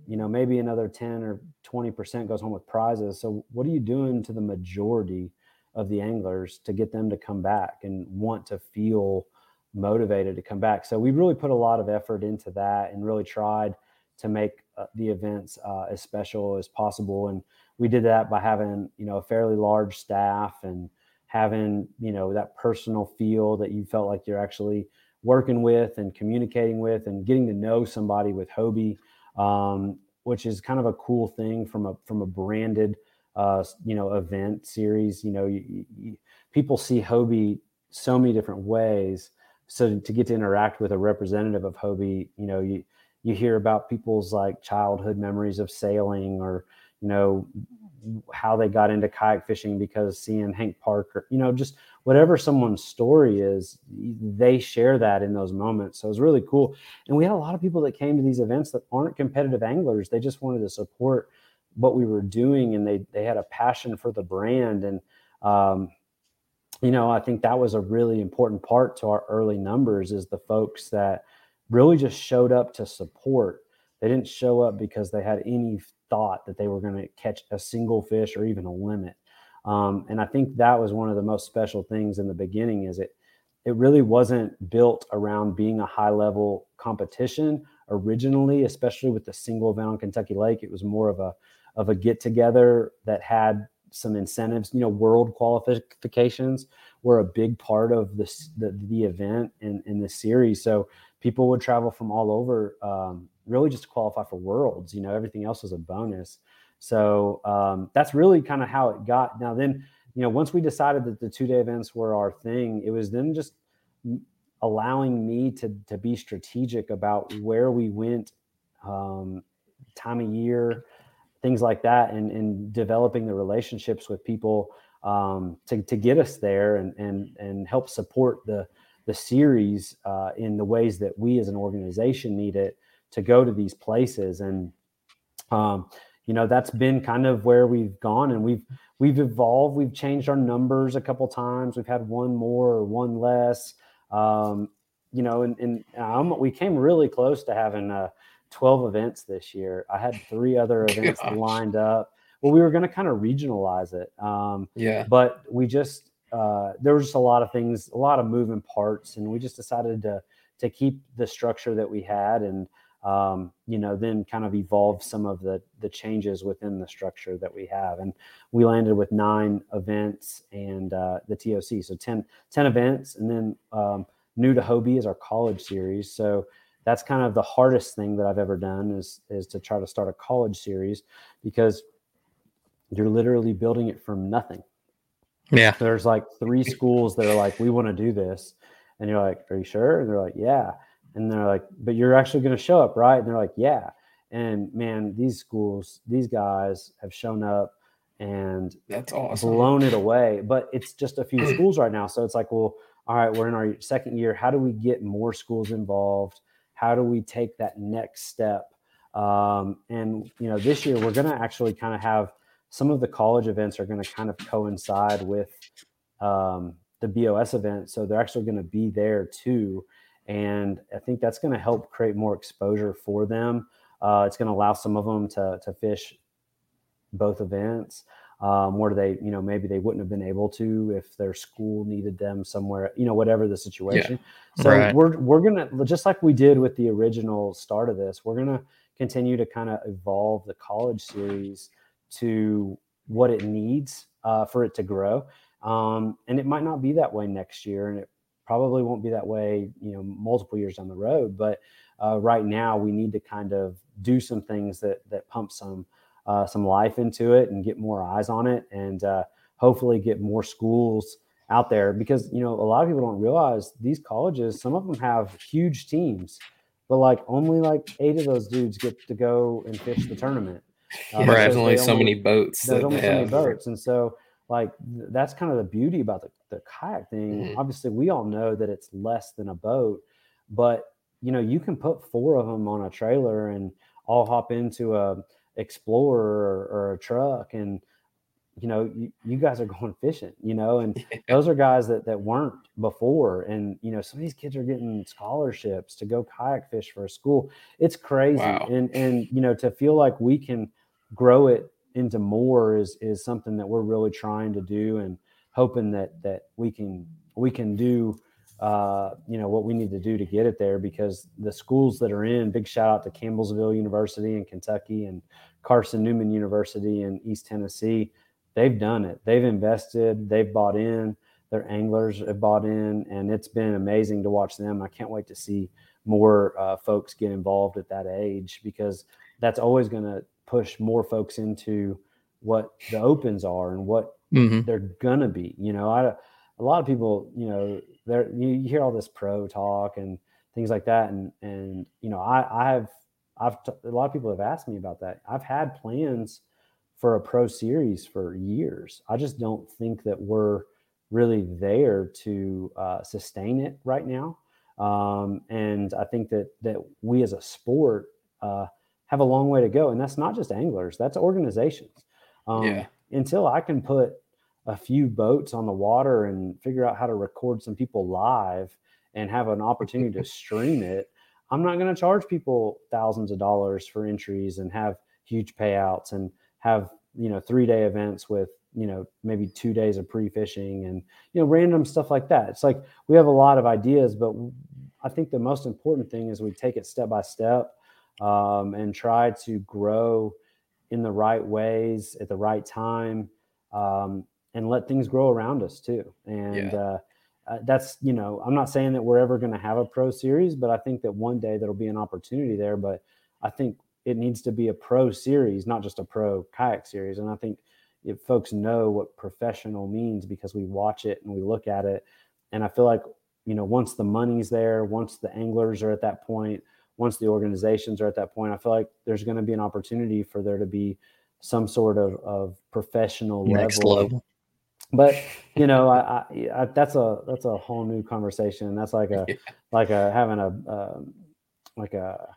you know maybe another 10 or 20% goes home with prizes. So what are you doing to the majority of the anglers to get them to come back and want to feel motivated to come back so we really put a lot of effort into that and really tried to make uh, the events uh, as special as possible and we did that by having you know a fairly large staff and having you know that personal feel that you felt like you're actually working with and communicating with and getting to know somebody with Hobie, um, which is kind of a cool thing from a from a branded uh, you know event series. You know, you, you, people see Hobie so many different ways. So to get to interact with a representative of Hobie, you know, you you hear about people's like childhood memories of sailing or you know how they got into kayak fishing because seeing Hank Parker, you know, just whatever someone's story is, they share that in those moments. So it's really cool. And we had a lot of people that came to these events that aren't competitive anglers. They just wanted to support what we were doing and they they had a passion for the brand. And um, you know, I think that was a really important part to our early numbers is the folks that really just showed up to support. They didn't show up because they had any thought that they were going to catch a single fish or even a limit. Um, and I think that was one of the most special things in the beginning is it it really wasn't built around being a high level competition originally, especially with the single event on Kentucky Lake. It was more of a of a get together that had some incentives. You know, world qualifications were a big part of this the, the event in in this series. So people would travel from all over um, really just to qualify for worlds you know everything else was a bonus so um, that's really kind of how it got now then you know once we decided that the two day events were our thing it was then just allowing me to to be strategic about where we went um, time of year things like that and and developing the relationships with people um, to, to get us there and and and help support the the series uh, in the ways that we as an organization need it to go to these places. And um, you know that's been kind of where we've gone and we've we've evolved. We've changed our numbers a couple times. We've had one more or one less. Um, you know and, and um, we came really close to having uh, 12 events this year. I had three other events Gosh. lined up. Well we were going to kind of regionalize it um, Yeah. but we just uh, there was just a lot of things, a lot of moving parts, and we just decided to to keep the structure that we had, and um, you know, then kind of evolve some of the the changes within the structure that we have, and we landed with nine events and uh, the TOC, so 10, 10 events, and then um, new to Hobie is our college series, so that's kind of the hardest thing that I've ever done is is to try to start a college series because you're literally building it from nothing. Yeah. There's like three schools that are like, we want to do this. And you're like, are you sure? And they're like, yeah. And they're like, but you're actually going to show up, right? And they're like, yeah. And man, these schools, these guys have shown up and That's awesome. blown it away. But it's just a few schools right now. So it's like, well, all right, we're in our second year. How do we get more schools involved? How do we take that next step? Um, and you know, this year we're going to actually kind of have some of the college events are going to kind of coincide with um, the BOS event, so they're actually going to be there too. And I think that's going to help create more exposure for them. Uh, it's going to allow some of them to to fish both events um, where they, you know, maybe they wouldn't have been able to if their school needed them somewhere, you know, whatever the situation. So Right. we're we're gonna just like we did with the original start of this, we're gonna continue to kind of evolve the college series to what it needs uh, for it to grow. Um, and it might not be that way next year, and it probably won't be that way, you know, multiple years down the road. But uh, right now, we need to kind of do some things that that pump some uh, some life into it and get more eyes on it, and uh, hopefully get more schools out there because you know a lot of people don't realize these colleges some of them have huge teams but like only like eight of those dudes get to go and fish the tournament Uh, Yeah, There's only they so many boats. there's only so many boats and so like th- that's kind of the beauty about the, the kayak thing Mhm. obviously we all know that it's less than a boat but you know you can put four of them on a trailer and all hop into a explorer or, or a truck and you know you, you guys are going fishing you know and those are guys that that weren't before and you know some of these kids are getting scholarships to go kayak fish for a school it's crazy Wow. and and you know to feel like we can grow it into more is is something that we're really trying to do and hoping that that we can we can do uh, you know what we need to do to get it there because the schools that are in big shout out to Campbellsville University in Kentucky and Carson Newman University in East Tennessee. They've done it. They've invested. They've bought in. Their anglers have bought in and it's been amazing to watch them. I can't wait to see more uh, folks get involved at that age because that's always going to push more folks into what the opens are and what hmm they're gonna be. You know, I a lot of people, you know, there you, you hear all this pro talk and things like that, and and you know, I I have I've t- a lot of people have asked me about that. I've had plans for a pro series for years. I just don't think that we're really there to uh, sustain it right now. Um, and I think that that we as a sport uh, have a long way to go. And that's not just anglers; that's organizations. Um, Yeah. Until I can put a few boats on the water and figure out how to record some people live and have an opportunity to stream it, I'm not going to charge people thousands of dollars for entries and have huge payouts and have you know three day events with you know maybe two days of pre-fishing and you know random stuff like that. It's like we have a lot of ideas but I think the most important thing is we take it step by step um, and try to grow in the right ways at the right time um, and let things grow around us too and Yeah. uh, uh, that's you know i'm not saying that we're ever going to have a pro series but i think that one day there'll be an opportunity there but i think it needs to be a pro series not just a pro kayak series and i think if folks know what professional means because we watch it and we look at it and i feel like you know once the money's there once the anglers are at that point once the organizations are at that point i feel like there's going to be an opportunity for there to be some sort of, of professional level level. But you know I, I, I that's a that's a whole new conversation that's like a Yeah. like a having a um, like a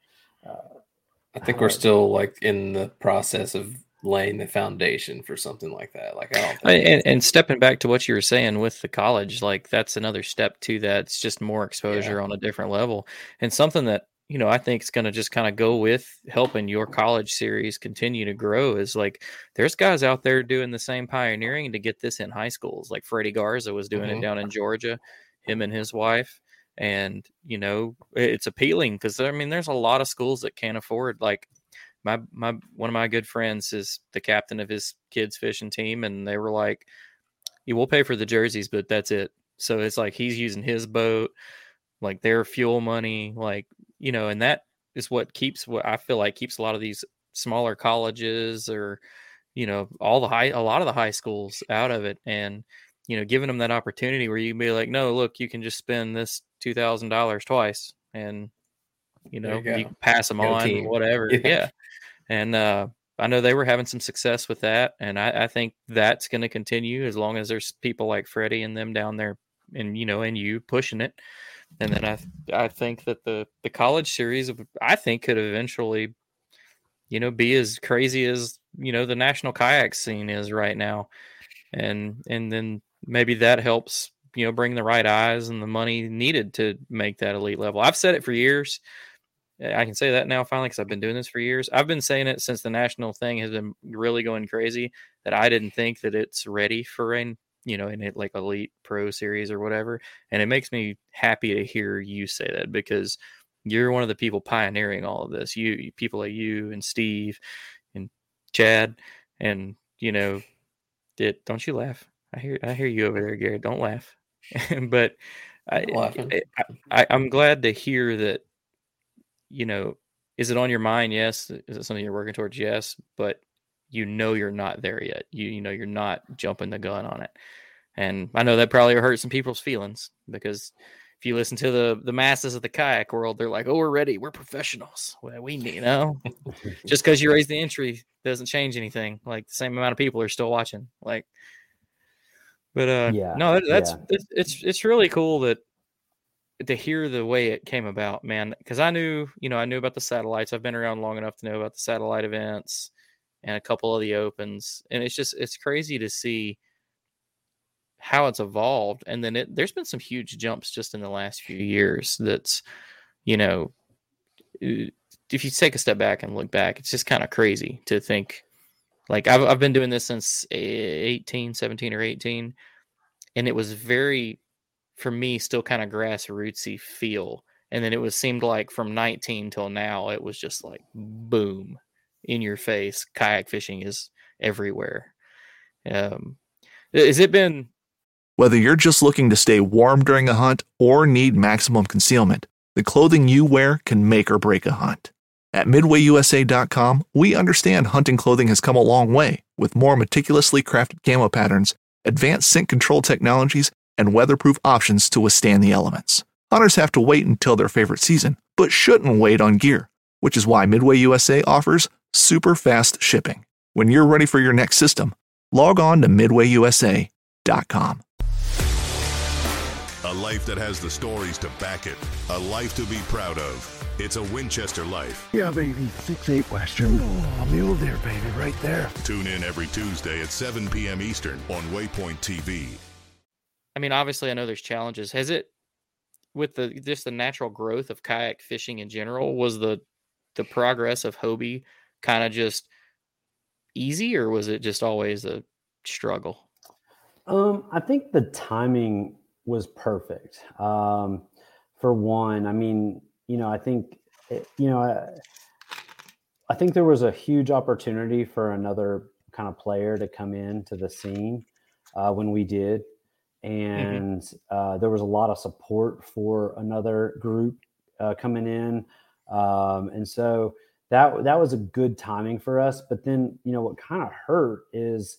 I think we're still like in the process of laying the foundation for something like that. Like I don't I- And, and stepping back to what you were saying with the college, like that's another step to that. It's just more exposure on a different level, and something that you know I think it's going to just kind of go with helping your college series continue to grow. Is like there's guys out there doing the same pioneering to get this in high schools. Like Freddie Garza was doing Mhm. it down in Georgia, him and his wife, and you know it's appealing because I mean there's a lot of schools that can't afford like my my one of my good friends is the captain of his kids fishing team and they were like you will pay for the jerseys but that's it so it's like he's using his boat like their fuel money like you know and that is what keeps what i feel like keeps a lot of these smaller colleges or you know, all the high, a lot of the high schools out of it, and you know, giving them that opportunity where you can be like, no, look, you can just spend this two thousand dollars twice, and you know, you, you can pass them Go on, team. whatever, Yeah. yeah. And uh, I know they were having some success with that, and I, I think that's going to continue as long as there's people like Freddie and them down there, and you know, and you pushing it. And then I, I think that the the college series, uh, I think, could eventually, you know, be as crazy as you know the national kayak scene is right now, and and then maybe that helps you know bring the right eyes and the money needed to make that elite level. I've said it for years. Eh, I can say that now finally because I've been doing this for years. I've been saying it since the national thing has been really going crazy. That I didn't think that it's ready for an you know in it like elite pro series or whatever, and it makes me happy to hear you say that because you're one of the people pioneering all of this. You people like you and Steve and Chad and you know it. Don't you laugh? I hear I hear you over there, Garrett. Don't laugh. but I. I, eh, I I'm glad to hear that. You know, is it on your mind? Yes. Is it something you're working towards? Yes. But you know you're not there yet. You you know you're not jumping the gun on it. And I know that probably hurt some people's feelings because if you listen to the the masses of the kayak world, they're like, "Oh, we're ready. We're professionals. Well, we need, you know, just because you raise the entry doesn't change anything. Like the same amount of people are still watching. Like, but uh, Yeah, no, that, that's yeah. it's, it's it's really cool that to hear the way it came about, man. Because I knew, you know, I knew about the satellites. I've been around long enough to know about the satellite events and a couple of the opens, and it's just it's crazy to see how it's evolved and then it there's been some huge jumps just in the last few years that's you know uh, if you take a step back and look back it's just kind of crazy to think like I've, I've been doing this since eh, 18 17 or 18 and it was very for me still kind of grassrootsy feel and then it was seemed like from 19 till now it was just like boom in your face kayak fishing is everywhere um has it been Whether you're just looking to stay warm during a hunt or need maximum concealment, the clothing you wear can make or break a hunt. At MidwayUSA.com, we understand hunting clothing has come a long way with more meticulously crafted camo patterns, advanced scent control technologies, and weatherproof options to withstand the elements. Hunters have to wait until their favorite season, but shouldn't wait on gear, which is why Midway USA offers super fast shipping. When you're ready for your next system, log on to MidwayUSA.com. A life that has the stories to back it. A life to be proud of. It's a Winchester life. Yeah, baby. Six eight Western. Oh, mule deer, baby, right there. Tune in every Tuesday at 7 p.m. Eastern on Waypoint TV. I mean, obviously, I know there's challenges. Has it with the just the natural growth of kayak fishing in general? Was the the progress of Hobie kind of just easy, or was it just always a struggle? Um, I think the timing was perfect. Um, for one, I mean, you know, I think, it, you know, I, I think there was a huge opportunity for another kind of player to come in to the scene uh, when we did, and uh, there was a lot of support for another group uh, coming in, um, and so that that was a good timing for us. But then, you know, what kind of hurt is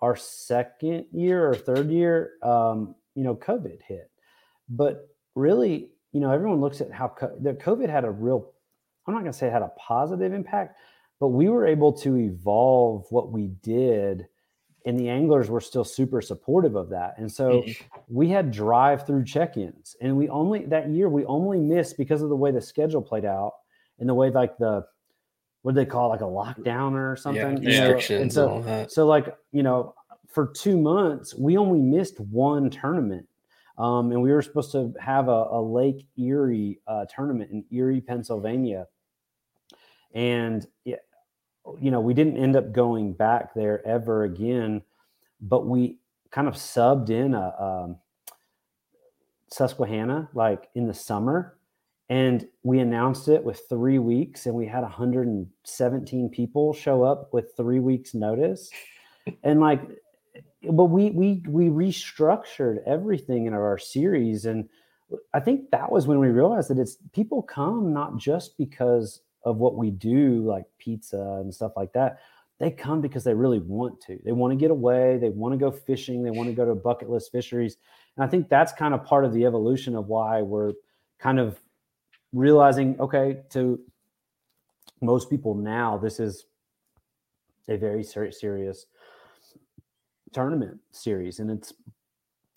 our second year or third year, um, you know, COVID hit. But really, you know, everyone looks at how co- the COVID had a real, I'm not going to say it had a positive impact, but we were able to evolve what we did. And the anglers were still super supportive of that. And so we had drive through check ins. And we only, that year, we only missed because of the way the schedule played out and the way like the, what do they call it, like a lockdown or something? Yeah, you know? restrictions And so, and all that. so like, you know, for two months, we only missed one tournament. Um, and we were supposed to have a, a Lake Erie uh, tournament in Erie, Pennsylvania. And, yeah, you know, we didn't end up going back there ever again, but we kind of subbed in a um, Susquehanna like in the summer. And we announced it with three weeks, and we had 117 people show up with three weeks' notice. And like, but we we we restructured everything in our series and i think that was when we realized that it's people come not just because of what we do like pizza and stuff like that they come because they really want to. They want to get away. They want to go fishing. They want to go to bucket list fisheries. And I think that's kind of part of the evolution of why we're kind of realizing, okay, to most people now, this is a very ser- serious tournament series, and it's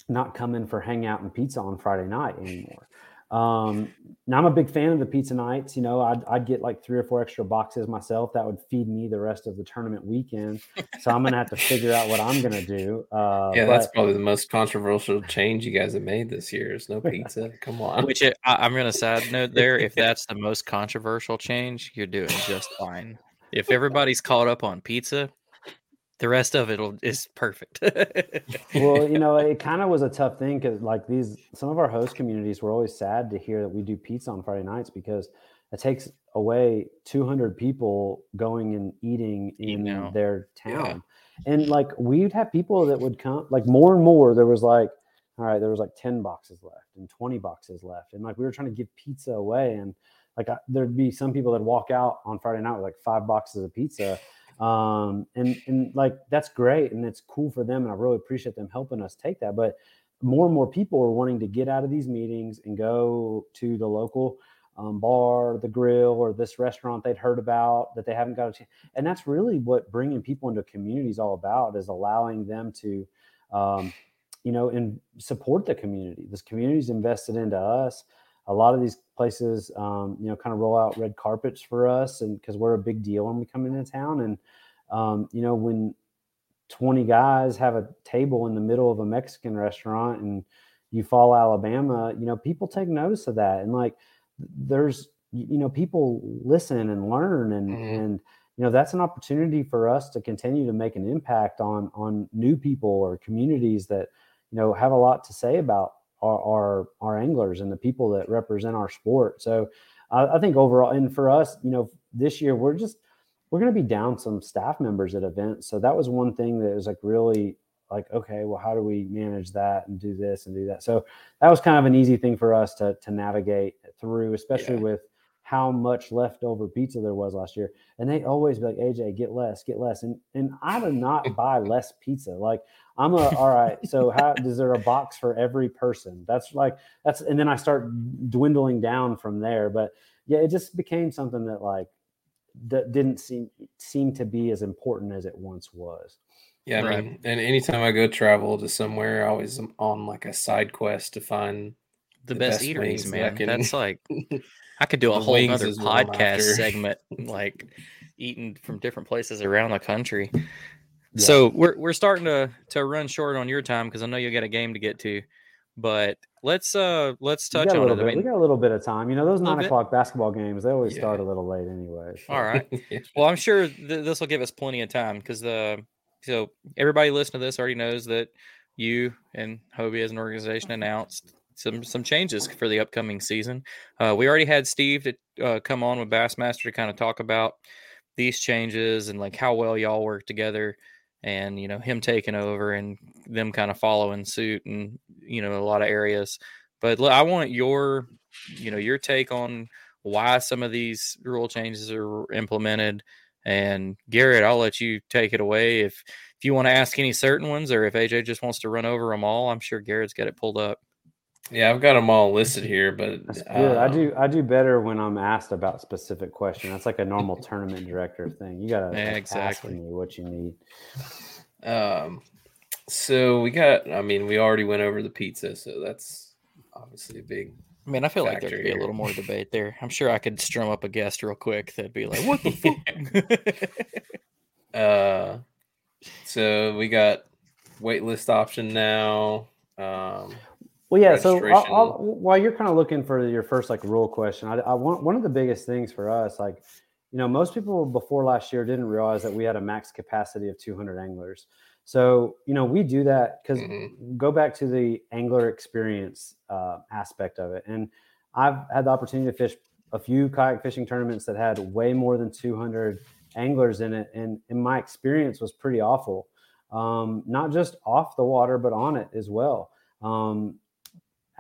not coming for hangout and pizza on Friday night anymore. Um, now I'm a big fan of the pizza nights. You know, I'd, I'd get like three or four extra boxes myself. That would feed me the rest of the tournament weekend. So I'm gonna have to figure out what I'm gonna do. Uh, yeah, that's but- probably the most controversial change you guys have made this year. Is no pizza. Come on. Which it, I, I'm going to side note there. If that's the most controversial change, you're doing just fine. If everybody's caught up on pizza, the rest of it is perfect. well, you know, it kind of was a tough thing because, like, these some of our host communities were always sad to hear that we do pizza on Friday nights because it takes away 200 people going and eating in Eating out. their Yeah. town. And like, we'd have people that would come, like, more and more. There was like, all right, there was like 10 boxes left and 20 boxes left. And like, we were trying to give pizza away. And like, I, there'd be some people that walk out on Friday night with like five boxes of pizza um and and like that's great and it's cool for them and i really appreciate them helping us take that but more and more people are wanting to get out of these meetings and go to the local um, bar the grill or this restaurant they'd heard about that they haven't got a chance and that's really what bringing people into communities all about is allowing them to um, you know and support the community. This community's invested into us a lot of these places um, you know kind of roll out red carpets for us and because we're a big deal when we come into town. And um, you know when 20 guys have a table in the middle of a mexican restaurant and Eufaula alabama you know people take notice of that. And like there's you know people listen and learn and Mhm. and you know that's an opportunity for us to continue to make an impact on on new people or communities that you know have a lot to say about our our, our anglers and the people that represent our sport. So I, I think overall and for us you know this year we're just we're going to be down some staff members at events. So that was one thing that was like really like okay well how do we manage that and do this and do that? So that was kind of an easy thing for us to to navigate through especially Yeah. with how much leftover pizza there was last year. And they always be like aj get less get less. And and i do not buy less pizza. Like i'm a all right so how is there a box for every person that's like that's and then i start dwindling down from there but yeah it just became something that like that didn't seem seem to be as important as it once was Yeah, I Right. mean, and anytime I go travel to somewhere, I always am on like a side quest to find the, The best, best eateries, wings that man. can- That's like I could do a whole other is what I'm podcast segment, like eating from different places around the country. So we're we're starting to to run short on your time because I know you got a game to get to, but let's uh let's touch on little it. I bit we got a little bit of time you know those nine o'clock basketball games they always Yeah. start a little late anyway so. all right. Well, I'm sure th- this will give us plenty of time because the so everybody listening to this already knows that you and Hobie as an organization announced some some changes for the upcoming season. Uh, we already had Steve to uh, come on with Bassmaster to kind of talk about these changes and like how well y'all work together, and you know him taking over and them kind of following suit and you know a lot of areas. But look, i want your you know your take on why some of these rule changes are implemented. And Garrett, I'll let you take it away if if you want to ask any certain ones, or if AJ just wants to run over them all. I'm sure Garrett's got it pulled up. Yeah, I've got them all listed here, but That's good. I um, do. I do better when I'm asked about specific question. That's like a normal tournament director thing. You gotta Yeah, like, exactly. ask me what you need. Um, so we got. I mean, we already went over the pizza, so that's obviously a big. I mean, I feel like there Factor could be a little more debate there. I'm sure I could strum up a guest real quick that'd be like, "What the fuck?" Uh, so we got waitlist option now. Um, Well, yeah. So I'll. I'll, while you're kind of looking for your first like rule question, I, I want one of the biggest things for us, like you know, most people before last year didn't realize that we had a max capacity of 200 anglers. So you know, we do that because Mhm. go back to the angler experience uh, aspect of it, and I've had the opportunity to fish a few kayak fishing tournaments that had way more than 200 anglers in it, and, and my experience was pretty awful. Um, not just off the water, but on it as well. Um,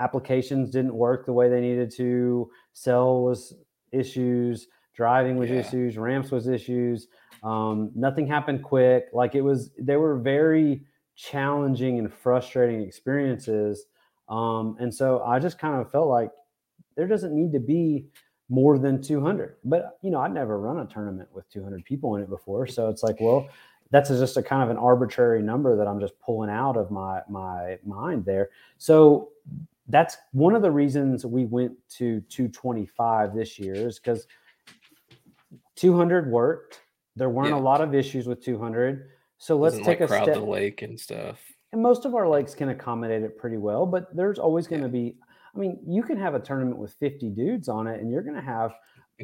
applications didn't work the way they needed to. Cell was issues. driving was Yeah. issues, ramps was issues. Um, nothing happened quick. Like it was, they were very challenging and frustrating experiences. Um, and so I just kind of felt like there doesn't need to be more than 200. But you know, I'd never run a tournament with 200 people in it before, so it's like, well, that's just a kind of an arbitrary number that I'm just pulling out of my my mind there. So that's one of the reasons we went to 225 this year is because 200 worked. There weren't Yeah. a lot of issues with 200. So let's Doesn't, take like a crowd step. the lake and stuff. And most of our lakes can accommodate it pretty well, but there's always going to be. I mean, you can have a tournament with 50 dudes on it, and you're going to have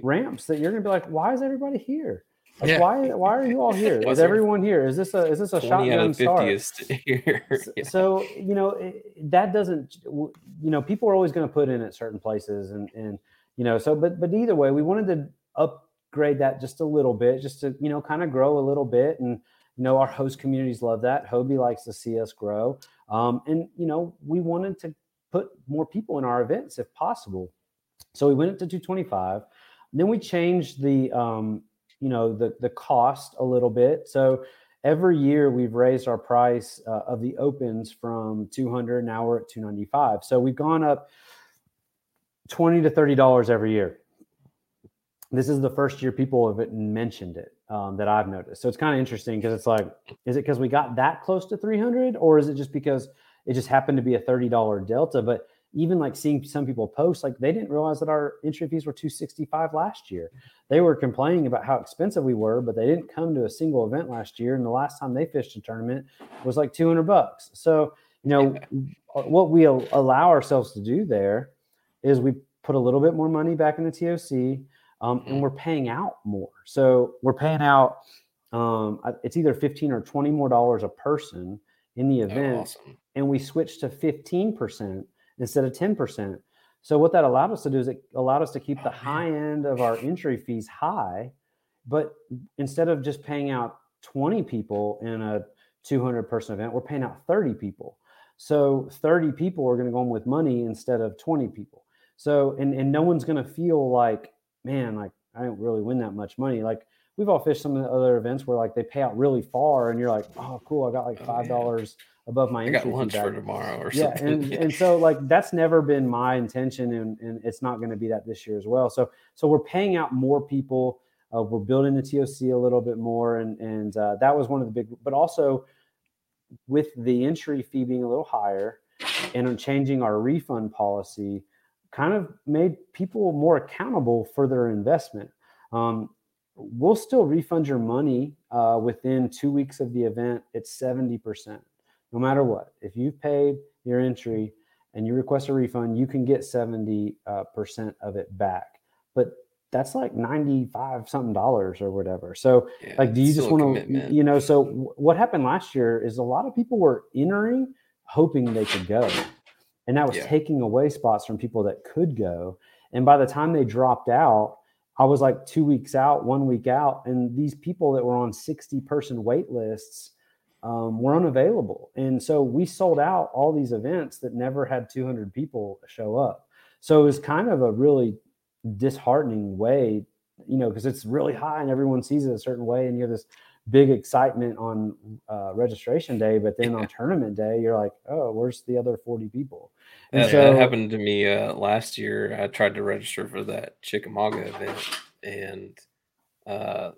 ramps that you're going to be like, "Why is everybody here? Like, Yeah. why? Why are you all here? Is everyone here? Is this a is this a 20 out shotgun start?" 50 here. Yeah. So you know it, that doesn't. You know, people are always going to put in at certain places, and and you know, so but but either way, we wanted to upgrade that just a little bit, just to you know, kind of grow a little bit, and you know, our host communities love that. Hobie likes to see us grow, um, and you know, we wanted to put more people in our events if possible. So we went up to 225. Then we changed the um, you know the the cost a little bit. So every year we've raised our price uh, of the opens from 200 now we're at 295 so we've gone up 20 to 30 dollars every year. This is the first year people have mentioned it um, that i've noticed. So it's kind of interesting because it's like is it because we got that close to 300 or is it just because it just happened to be a 30 dollar delta? But even like seeing some people post like they didn't realize that our entry fees were 265 last year they were complaining about how expensive we were, but they didn't come to a single event last year. And the last time they fished a tournament was like 200 bucks. So, you know, what we allow ourselves to do there is we put a little bit more money back in the TOC um, and we're paying out more. So we're paying out, um, it's either 15 or 20 more dollars a person in the Oh, event awesome. and we switched to 15% instead of 10%. So what that allowed us to do is it allowed us to keep the Oh, high end of our entry fees high, but instead of just paying out 20 people in a 200 person event, we're paying out 30 people. So 30 people are going to go in with money instead of 20 people. So and and no one's going to feel like, man, like I don't really win that much money. Like we've all fished some of the other events where like they pay out really far and you're like, oh cool, I got like Oh, five dollars above my I got lunch for tomorrow or yeah something. and, and so like that's never been my intention and, and it's not going to be that this year as well. So so we're paying out more people uh, we're building the toc a little bit more and and uh, that was one of the big but also with the entry fee being a little higher and on changing our refund policy kind of made people more accountable for their investment. Um, we'll still refund your money uh, within two weeks of the event it's 70% no matter what. If you've paid your entry and you request a refund, you can get 70 uh, percent of it back. But that's like 95 something dollars or whatever. So, Yeah, like, do you just want to, you know? So, w- what happened last year is a lot of people were entering hoping they could go. And that was Yeah. taking away spots from people that could go. And by the time they dropped out, I was like two weeks out, one week out, and these people that were on 60 person wait lists um, were unavailable. And so we sold out all these events that never had 200 people show up. So it was kind of a really disheartening way, you know, because it's really high and everyone sees it a certain way. And you have this big excitement on uh, registration day, but then Yeah. on tournament day, you're like, oh, where's the other 40 people? And That, so, that happened to me uh, last year. I tried to register for that Chickamauga event, and uh,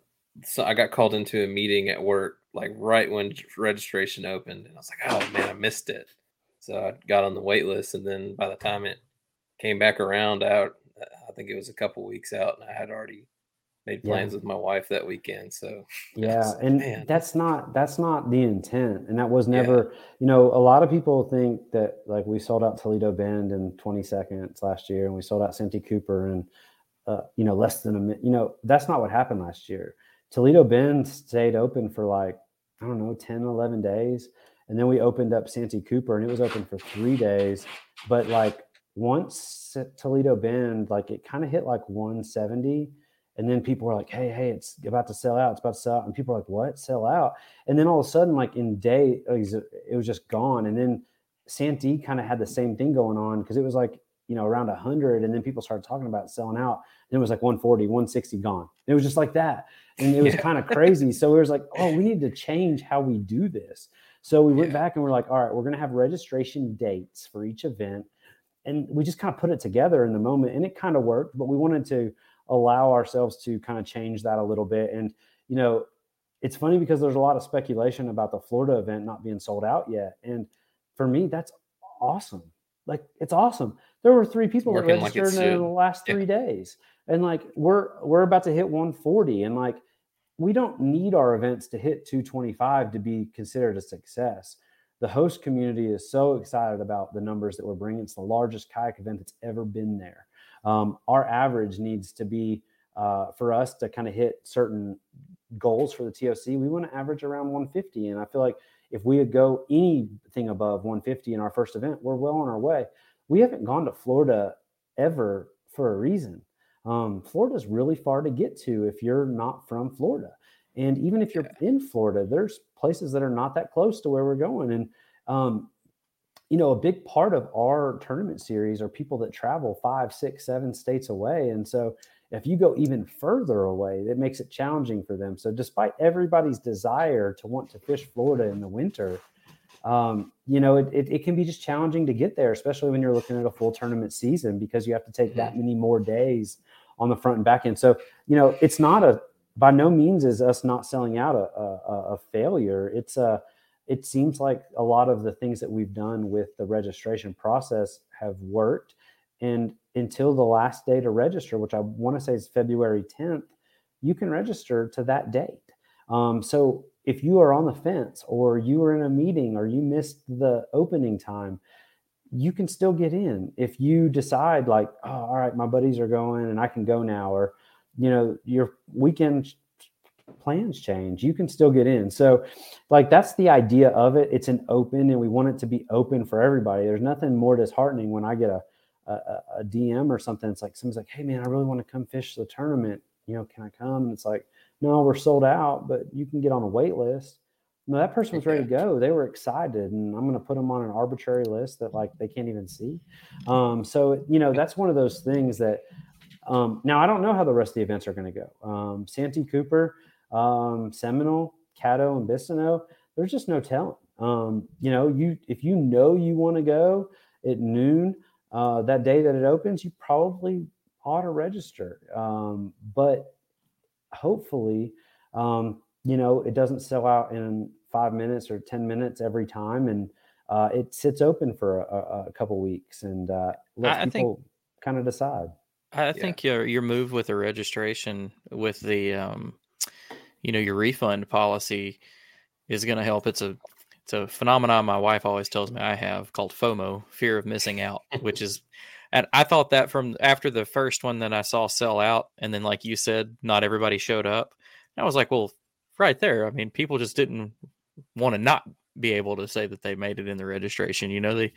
so I got called into a meeting at work, like right when registration opened, and I was like, "Oh man, I missed it." So I got on the wait list, and then by the time it came back around, out I think it was a couple weeks out, and I had already made Yeah. plans with my wife that weekend. So yeah Yes, and man. that's not that's not the intent and that was Yeah. never you know a lot of people think that like we sold out toledo bend in 20 seconds last year and we sold out santee cooper and. uh, you know less than a minute you know that's not what happened last year toledo bend stayed open for like i don't know 10 11 days and then we opened up santee cooper and it was open for three days but like once toledo bend like it kind of hit like 170 and then people were like, "Hey, hey, it's about to sell out. It's about to sell out." And people are like, "What? Sell out?" And then all of a sudden, like in day, it was just gone. And then Santee kind of had the same thing going on because it was like you know, around 100. And then people started talking about selling out. And it was like 140, 160 gone. It was just like that. And it was yeah. kind of crazy. So it was like, oh, we need to change how we do this. So we went yeah. back and we're like, all right, we're going to have registration dates for each event. And we just kind of put it together in the moment. And it kind of worked, but we wanted to allow ourselves to kind of change that a little bit. And, you know, it's funny because there's a lot of speculation about the Florida event not being sold out yet. And for me, that's awesome. Like it's awesome. There were three people that registered like in the last three yeah. days. And like we're we're about to hit 140. And like we don't need our events to hit 225 to be considered a success. The host community is so excited about the numbers that we're bringing. It's the largest kayak event that's ever been there. Um, our average needs to be uh, for us to kind of hit certain goals for the TOC. We want to average around 150, and I feel like if we go anything above 150 in our first event, we're well on our way. We haven't gone to Florida ever for a reason. Um, Florida's really far to get to if you're not from Florida. And even if you're in Florida, there's places that are not that close to where we're going. And, um, you know, a big part of our tournament series are people that travel five, six, seven states away. And so if you go even further away, it makes it challenging for them. So, despite everybody's desire to want to fish Florida in the winter, um, you know, it, it, it, can be just challenging to get there, especially when you're looking at a full tournament season because you have to take that mm-hmm. many more days on the front and back end. So, you know, it's not a by no means is us not selling out a, a, a failure. It's a it seems like a lot of the things that we've done with the registration process have worked and until the last day to register, which I want to say is February 10th, you can register to that date. Um, so if you are on the fence or you are in a meeting or you missed the opening time, you can still get in. If you decide, like, oh, all right, my buddies are going and I can go now, or, you know, your weekend plans change, you can still get in. So, like, that's the idea of it. It's an open and we want it to be open for everybody. There's nothing more disheartening when I get a a, a DM or something. It's like someone's like, "Hey man, I really want to come fish the tournament. You know, can I come?" And it's like, "No, we're sold out, but you can get on a wait list." No, that person was ready to go. They were excited, and I'm going to put them on an arbitrary list that like they can't even see. Um, so you know, that's one of those things that. Um, now I don't know how the rest of the events are going to go. Um, Santee Cooper, um, Seminole, Caddo, and Bistineau. There's just no telling. Um, you know, you if you know you want to go at noon, uh, that day that it opens, you probably ought to register. Um, but hopefully, um, you know, it doesn't sell out in five minutes or 10 minutes every time. And uh, it sits open for a, a couple weeks and uh, lets I, people kind of decide. I yeah. think your your move with the registration with the um, you know your refund policy is going to help. It's a it's a phenomenon my wife always tells me I have called FOMO, fear of missing out, which is, and I thought that from after the first one that I saw sell out, and then like you said, not everybody showed up. I was like, well, right there. I mean, people just didn't want to not be able to say that they made it in the registration. You know, they.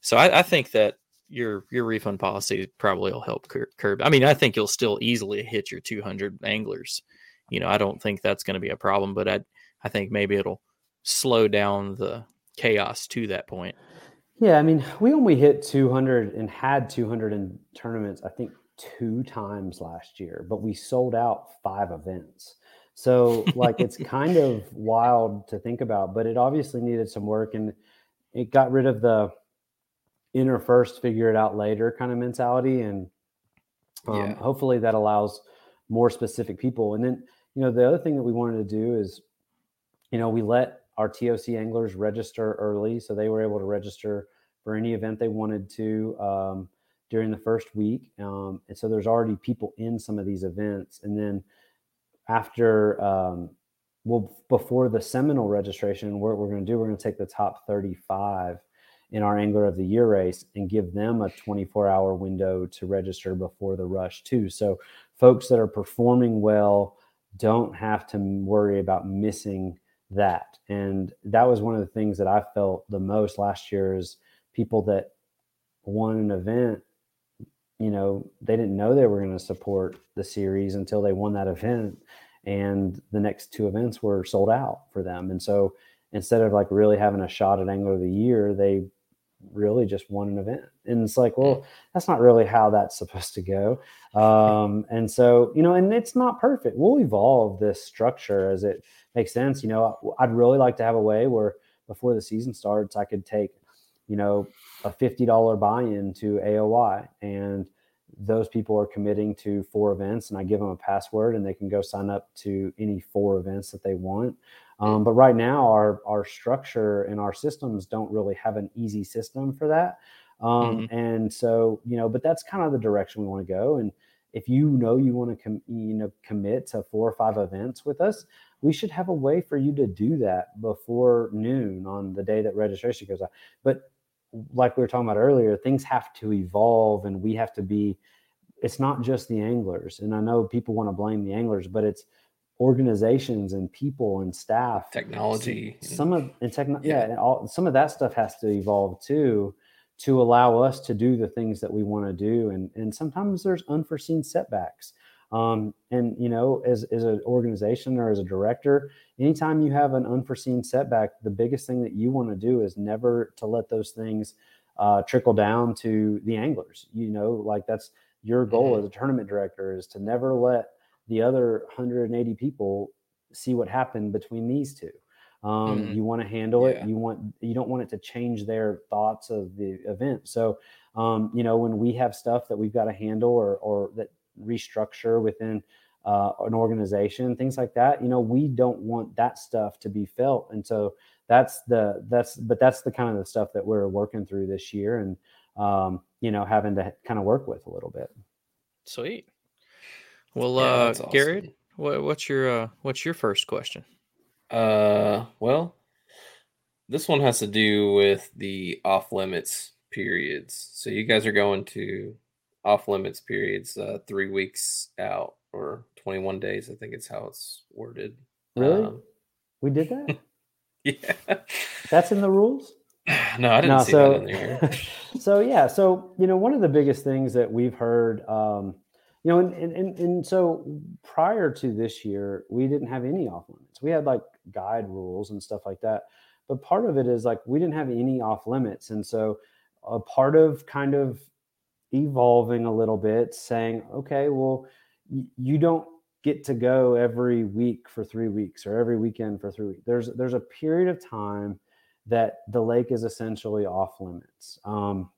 So I, I think that your your refund policy probably will help curb. I mean, I think you'll still easily hit your 200 anglers. You know, I don't think that's going to be a problem, but I I think maybe it'll slow down the chaos to that point. Yeah, I mean, we only hit 200 and had 200 in tournaments, I think, two times last year, but we sold out five events. So, like, it's kind of wild to think about, but it obviously needed some work and it got rid of the inner first, figure it out later kind of mentality. And um, yeah. hopefully that allows more specific people. And then, you know, the other thing that we wanted to do is, you know, we let our TOC anglers register early, so they were able to register for any event they wanted to um, during the first week. Um, and so there's already people in some of these events. And then after, um, well, before the Seminole registration, what we're going to do, we're going to take the top 35 in our Angler of the Year race and give them a 24 hour window to register before the rush, too. So folks that are performing well don't have to worry about missing that. And that was one of the things that I felt the most last year is people that won an event, you know, they didn't know they were going to support the series until they won that event. And the next two events were sold out for them. And so instead of like really having a shot at Angler of the Year, they really just won an event. And it's like, well, that's not really how that's supposed to go. Um, and so, you know, and it's not perfect. We'll evolve this structure as it makes sense. You know, I'd really like to have a way where before the season starts, I could take, you know, a $50 buy in to AOY and those people are committing to four events and I give them a password and they can go sign up to any four events that they want. Um, but right now, our our structure and our systems don't really have an easy system for that. Um, mm-hmm. And so, you know, but that's kind of the direction we want to go. And if you know you want to com- you know commit to four or five events with us, we should have a way for you to do that before noon on the day that registration goes out. But like we were talking about earlier, things have to evolve, and we have to be. It's not just the anglers, and I know people want to blame the anglers, but it's organizations and people and staff. Technology some of and technology yeah, yeah and all, some of that stuff has to evolve too to allow us to do the things that we want to do. And and sometimes there's unforeseen setbacks. Um, and you know as, as an organization or as a director anytime you have an unforeseen setback the biggest thing that you want to do is never to let those things uh, trickle down to the anglers. You know like that's your goal mm-hmm. as a tournament director is to never let the other 180 people see what happened between these two. Um, mm-hmm. You want to handle yeah. it. You want you don't want it to change their thoughts of the event. So, um, you know, when we have stuff that we've got to handle or or that restructure within uh, an organization, things like that, you know, we don't want that stuff to be felt. And so that's the that's but that's the kind of the stuff that we're working through this year and um, you know having to kind of work with a little bit. Sweet. Well, yeah, uh, awesome. Garrett, what, what's your uh, what's your first question? Uh, well, this one has to do with the off limits periods. So you guys are going to off limits periods uh, three weeks out or 21 days. I think it's how it's worded. Really? Um, we did that? yeah. That's in the rules? No, I didn't no, see so, that in there. so yeah, so you know, one of the biggest things that we've heard um, you know, and, and, and so prior to this year, we didn't have any off limits. We had like guide rules and stuff like that. But part of it is like we didn't have any off limits. And so a part of kind of evolving a little bit, saying, okay, well, you don't get to go every week for three weeks or every weekend for three weeks. There's there's a period of time that the lake is essentially off limits. Um,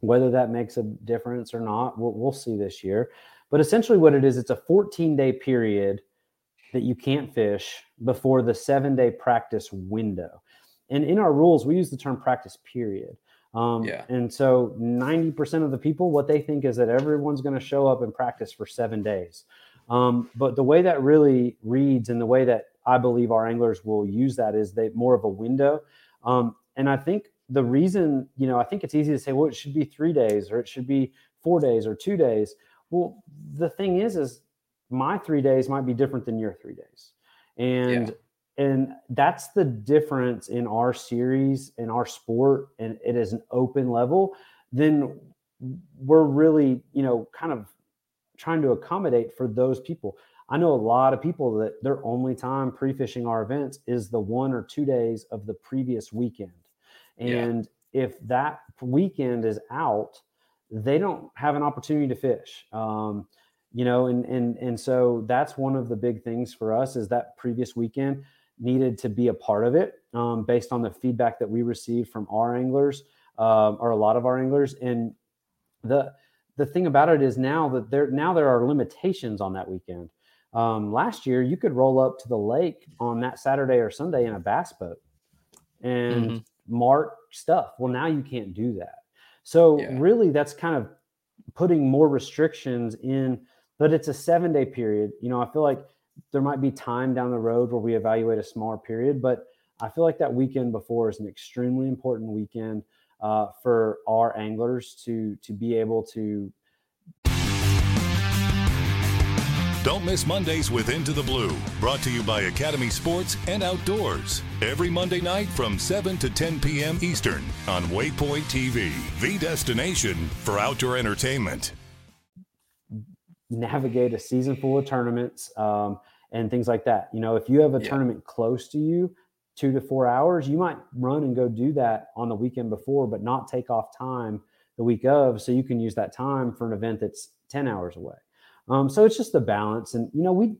whether that makes a difference or not, we'll, we'll see this year. But essentially, what it is, it's a 14 day period that you can't fish before the seven day practice window. And in our rules, we use the term practice period. Um, yeah. And so 90% of the people, what they think is that everyone's going to show up and practice for seven days. Um, but the way that really reads and the way that I believe our anglers will use that is they more of a window. Um, and I think the reason, you know, I think it's easy to say, well, it should be three days or it should be four days or two days. Well, the thing is, is my three days might be different than your three days. And yeah. and that's the difference in our series in our sport and it is an open level, then we're really, you know, kind of trying to accommodate for those people. I know a lot of people that their only time pre-fishing our events is the one or two days of the previous weekend. And yeah. if that weekend is out, they don't have an opportunity to fish. Um, you know, and and and so that's one of the big things for us is that previous weekend needed to be a part of it um, based on the feedback that we received from our anglers um, or a lot of our anglers. And the the thing about it is now that there now there are limitations on that weekend. Um, last year, you could roll up to the lake on that Saturday or Sunday in a bass boat and mm-hmm. mark stuff. Well, now you can't do that. So yeah. really, that's kind of putting more restrictions in. But it's a seven day period. You know, I feel like there might be time down the road where we evaluate a smaller period, but I feel like that weekend before is an extremely important weekend uh, for our anglers to to be able to Don't miss Mondays with Into the Blue, brought to you by Academy Sports and Outdoors. Every Monday night from 7 to 10 p.m. Eastern on Waypoint TV, the destination for outdoor entertainment. Navigate a season full of tournaments um, and things like that. You know, if you have a yeah. tournament close to you, two to four hours, you might run and go do that on the weekend before, but not take off time the week of, so you can use that time for an event that's ten hours away. Um, so it's just a balance, and you know we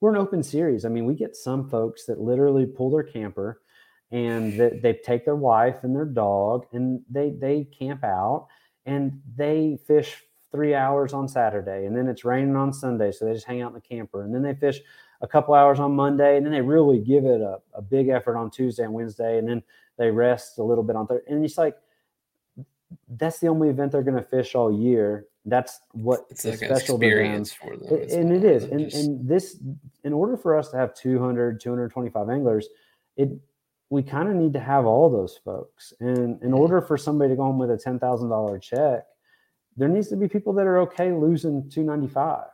we're an open series. I mean, we get some folks that literally pull their camper and they, they take their wife and their dog and they they camp out and they fish three hours on Saturday and then it's raining on Sunday, so they just hang out in the camper and then they fish a couple hours on Monday and then they really give it a, a big effort on Tuesday and Wednesday and then they rest a little bit on Thursday and it's like that's the only event they're going to fish all year. That's what It's like special experience for them. It- and it is and, just- and this in order for us to have 200 225 anglers it we kind of need to have all those folks and in order for somebody to go home with a $10000 check there needs to be people that are okay losing 295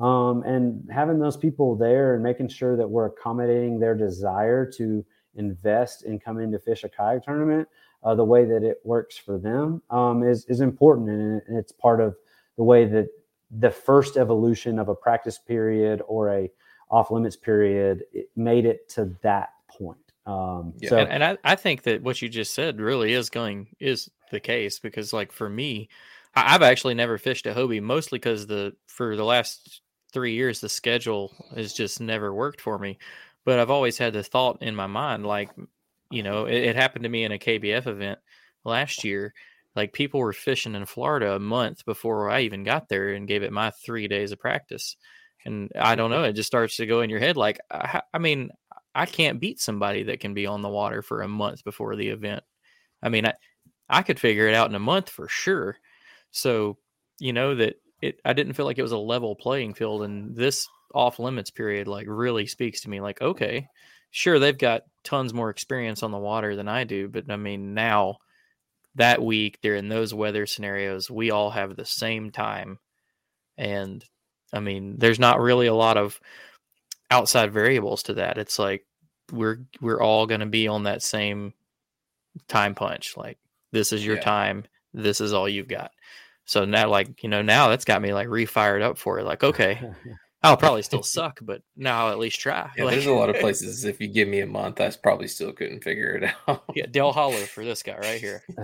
um, and having those people there and making sure that we're accommodating their desire to invest and come in to fish a kayak tournament uh, the way that it works for them um, is is important and it's part of the way that the first evolution of a practice period or a off limits period it made it to that point. Um, Yeah, so and, and I, I think that what you just said really is going is the case because like for me I, i've actually never fished a hobie mostly because the for the last three years the schedule has just never worked for me but i've always had the thought in my mind like you know it, it happened to me in a kbf event last year like people were fishing in florida a month before i even got there and gave it my three days of practice and i don't know it just starts to go in your head like uh, i, I mean I can't beat somebody that can be on the water for a month before the event. I mean, I, I could figure it out in a month for sure. So, you know, that it, I didn't feel like it was a level playing field. And this off limits period, like, really speaks to me like, okay, sure, they've got tons more experience on the water than I do. But I mean, now that week, during those weather scenarios, we all have the same time. And I mean, there's not really a lot of outside variables to that. It's like we're we're all going to be on that same time punch. Like this is your Yeah. time. This is all you've got. So now, like you know, now that's got me like refired up for it. Like okay, I'll probably still suck, but now I'll at least try. yeah, Like, there's a lot of places. If you give me a month, I probably still couldn't figure it out. yeah, Dale Hollow for this guy right here.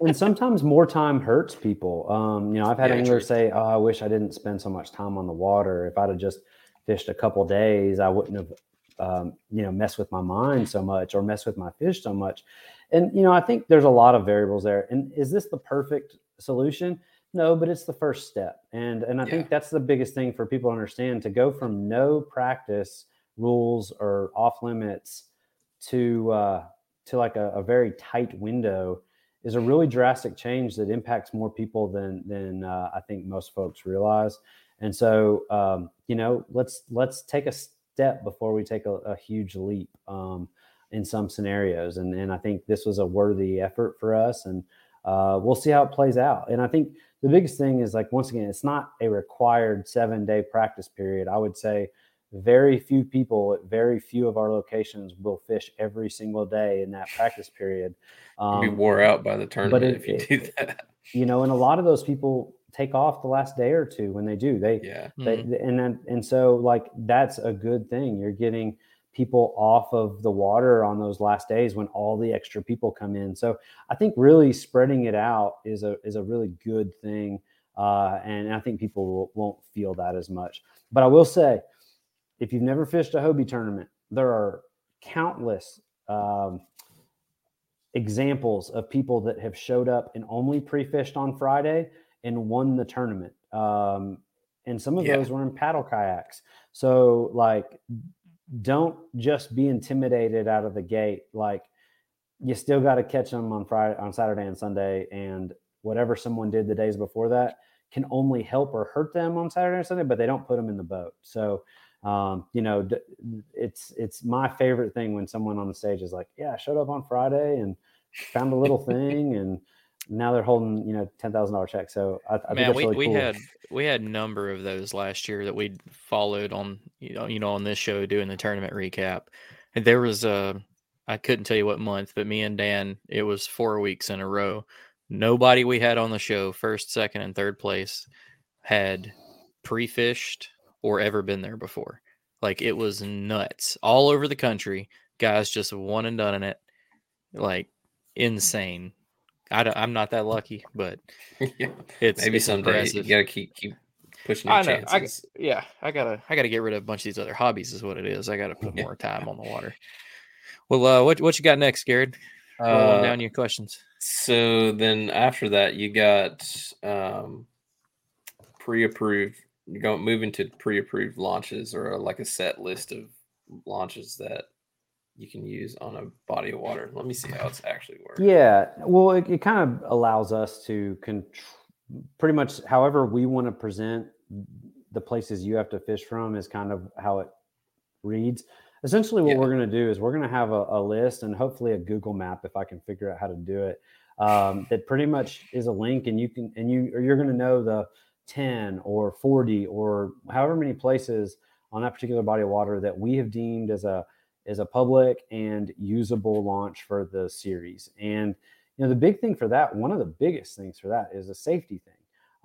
And sometimes more time hurts people. Um, you know, I've had Yeah, anglers true. say, "Oh, I wish I didn't spend so much time on the water. If I'd have just fished a couple days, I wouldn't have, um, you know, messed with my mind so much or messed with my fish so much." And you know, I think there's a lot of variables there. And is this the perfect solution? No, but it's the first step. And and I think that's the biggest thing for people to understand to go from no practice rules or off limits to uh, to like a, a very tight window is a really drastic change that impacts more people than than uh, I think most folks realize. And so, um, you know, let's let's take a step before we take a, a huge leap um, in some scenarios. And and I think this was a worthy effort for us, and uh, we'll see how it plays out. And I think the biggest thing is like once again, it's not a required seven day practice period. I would say very few people at very few of our locations will fish every single day in that practice period. You'd be Um, wore out by the tournament it- if you it- do that. you know, and a lot of those people take off the last day or two when they do. They, Yeah, they and then and so like that's a good thing. You're getting people off of the water on those last days when all the extra people come in. So I think really spreading it out is a is a really good thing, uh, and I think people will, won't feel that as much. But I will say, if you've never fished a Hobie tournament, there are countless um, examples of people that have showed up and only pre-fished on Friday and won the tournament. Um, and some of Yeah. those were in paddle kayaks. So like, don't just be intimidated out of the gate. Like, you still got to catch them on Friday, on Saturday and Sunday, and whatever someone did the days before that can only help or hurt them on Saturday and Sunday, but they don't put them in the boat. So, um, you know, d- it's it's my favorite thing when someone on the stage is like, "Yeah, I showed up on Friday and found a little thing, and now they're holding you know ten thousand dollar check." So I, I think Man, we, really we cool. had we had a number of those last year that we followed on you know you know on this show doing the tournament recap. And there was a I couldn't tell you what month, but me and Dan it was four weeks in a row. Nobody we had on the show, first, second, and third place, had pre-fished or ever been there before. Like it was nuts all over the country. guys just one and done in it, like insane. I don't, I'm not that lucky, but yeah. it's Maybe it's someday impressive. you gotta keep keep pushing your I know. I, yeah, I gotta I gotta get rid of a bunch of these other hobbies. Is what it is. I gotta put more time on the water. Well, uh, what what you got next, Garrett? Uh, down your questions. So then after that, you got um, pre-approved. You're going moving to pre-approved launches or like a set list of launches that you can use on a body of water. Let me see how it's actually working. Yeah, well, it, it kind of allows us to control pretty much however we want to present the places you have to fish from is kind of how it reads. Essentially, what Yeah. we're going to do is we're going to have a, a list and hopefully a Google map if I can figure out how to do it. Um, that pretty much is a link, and you can and you or you're going to know the 10 or 40 or however many places on that particular body of water that we have deemed as a as a public and usable launch for the series. And you know, the big thing for that, one of the biggest things for that is a safety thing.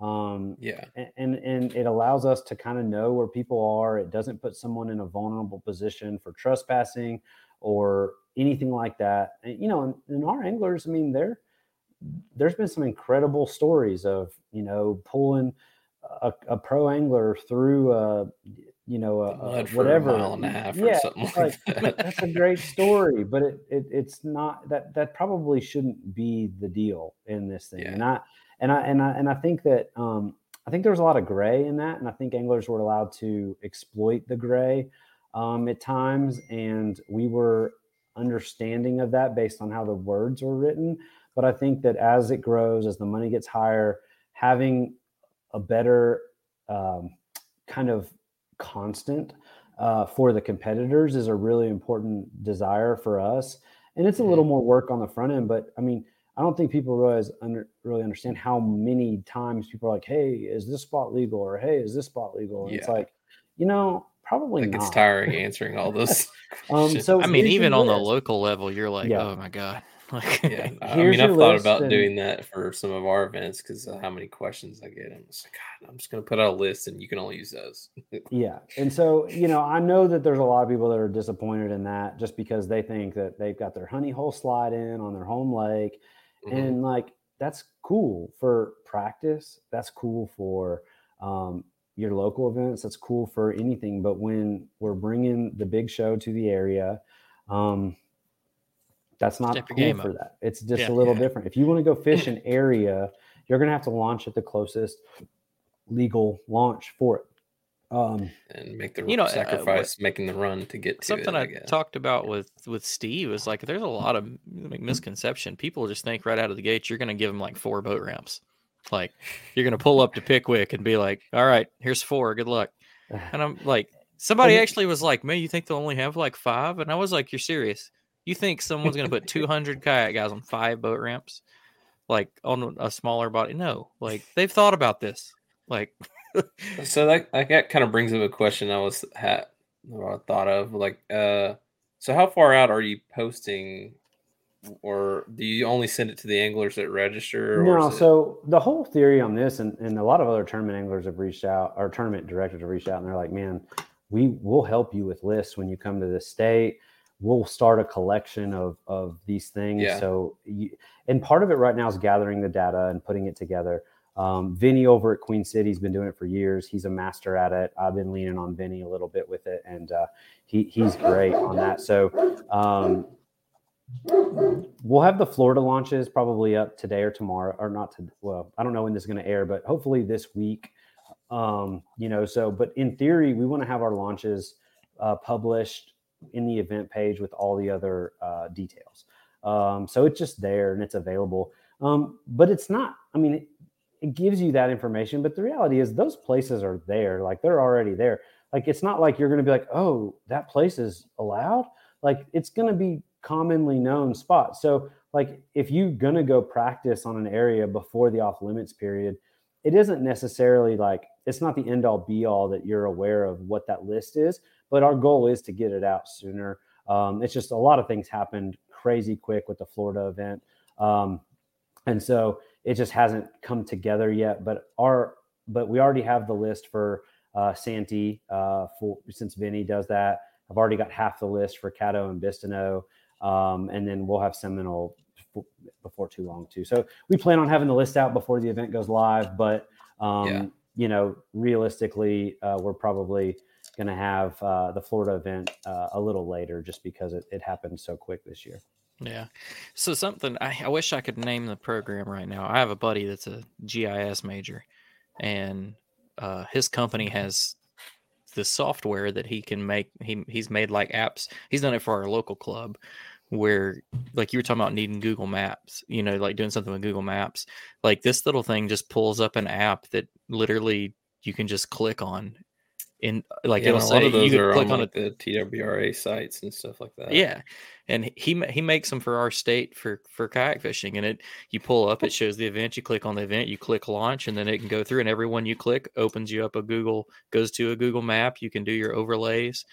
Um, Yeah. a- and and it allows us to kind of know where people are. It doesn't put someone in a vulnerable position for trespassing or anything like that. And, you know, and, and our anglers, I mean, they're there's been some incredible stories of you know pulling a, a pro angler through a you know a, a mud a whatever mile and a half or yeah something like like, that. that's a great story but it, it it's not that that probably shouldn't be the deal in this thing Yeah. and i and i and i and i think that um i think there was a lot of gray in that and i think anglers were allowed to exploit the gray um at times and we were understanding of that based on how the words were written but i think that as it grows as the money gets higher having a better um, kind of constant uh, for the competitors is a really important desire for us. And it's a little more work on the front end but i mean i don't think people realize under, really understand how many times people are like hey is this spot legal? or hey is this spot legal? And it's like you know probably Like not. it's tiring answering all those. um, so I mean, even on the local level, you're like, Yeah. oh my god. Like, yeah, I mean, I've thought about and- doing that for some of our events because of how many questions I get. I'm just like, God, I'm just going to put out a list and you can only use those. Yeah. And so, you know, I know that there's a lot of people that are disappointed in that just because they think that they've got their honey hole slide in on their home lake. Mhm. And like, that's cool for practice. That's cool for um, your local events. That's cool for anything. But when we're bringing the big show to the area, um, that's not Step your cool game for up. that. It's just Yeah. a little Yeah. different. If you want to go fish an area, you're going to have to launch at the closest legal launch for it. Um, and make the You know, uh, what- sacrifice making the run to get to something it. I, I guess. talked about with with Steve is like there's a lot of like, misconception. People just think right out of the gate you're going to give them like four boat ramps. Like you're going to pull up to Pickwick and be like, "All right, here's four. Good luck." And I'm like, somebody actually was like, "Man, you think they'll only have like five? And I was like, "You're serious? You think someone's going to put 200 kayak guys on five boat ramps, like on a smaller body? No, like they've thought about this. Like, So that, like, that kind of brings up a question I was had or I thought of like uh so how far out are you posting or do you only send it to the anglers that register or No, is it- so the whole theory on this, and, and a lot of other tournament anglers have reached out, or tournament directors have reached out, and they're like, "Man, we will help you with lists when you come to this state. We'll start a collection of of these things." Yeah. So, you, and part of it right now is gathering the data and putting it together. Um, Vinny over at Queen City's been doing it for years. He's a master at it. I've been leaning on Vinny a little bit with it, and uh, he he's great on that. So. Um, we'll have the Florida launches probably up today or tomorrow, or not to. Well, I don't know when this is going to air, but hopefully this week. Um, you know, so but in theory, we want to have our launches uh, published in the event page with all the other uh, details. Um, so it's just there and it's available. Um, but it's not. I mean, it, it gives you that information, but the reality is those places are there. Like they're already there. Like it's not like you're going to be like, oh, that place is allowed. Like it's going to be commonly known spots. So like if you're going to go practice on an area before the off limits period, it isn't necessarily like it's not the end all be all that you're aware of what that list is, but our goal is to get it out sooner. Um, it's just a lot of things happened crazy quick with the Florida event. Um, and so it just hasn't come together yet, but our, but we already have the list for uh, Santee uh, for since Vinny does that. I've already got half the list for Caddo and Bistineau, um, and then we'll have Seminole before too long too. So we plan on having the list out before the event goes live, but um, yeah. you know, realistically, uh, we're probably going to have uh, the Florida event uh, a little later just because it, it happened so quick this year. Yeah. So something I, I wish I could name the program right now. I have a buddy that's a GIS major, and uh, his company has the software that he can make. He he's made like apps. He's done it for our local club, where like you were talking about needing Google Maps. You know, like doing something with Google Maps. Like this little thing just pulls up an app that literally you can just click on in like yeah, it'll say you can click on, like the TWRA sites and stuff like that. Yeah, and he he makes them for our state for for kayak fishing, and it you pull up, it shows the event, you click on the event, you click launch, and then it can go through, and every one you click opens you up a Google goes to a Google map. You can do your overlays,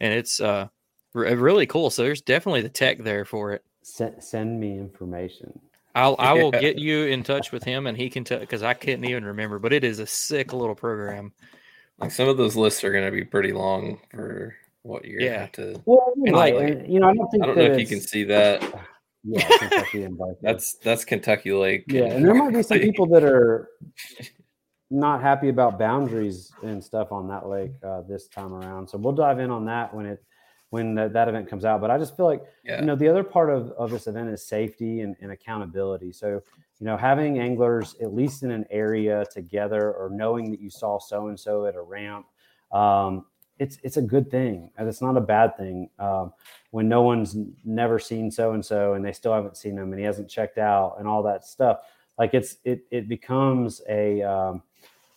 and it's uh really cool. So there's definitely the tech there for it. Send, send me information. I'll I will get you in touch with him, and he can tell because I couldn't even remember, but it is a sick little program. Like some of those lists are going to be pretty long for what you're yeah. to. Well, you, like, you know, I don't think I don't know if you can see that. Yeah, Kentucky and that's that's Kentucky Lake. Yeah, and there might be some people that are not happy about boundaries and stuff on that lake uh, this time around. So we'll dive in on that when it when the, that event comes out. But I just feel like yeah. you know the other part of, of this event is safety and, and accountability. So you know, having anglers at least in an area together or knowing that you saw so and so at a ramp, um, it's it's a good thing and it's not a bad thing. Um, when no one's never seen so and so and they still haven't seen him and he hasn't checked out and all that stuff, like it's it it becomes a um,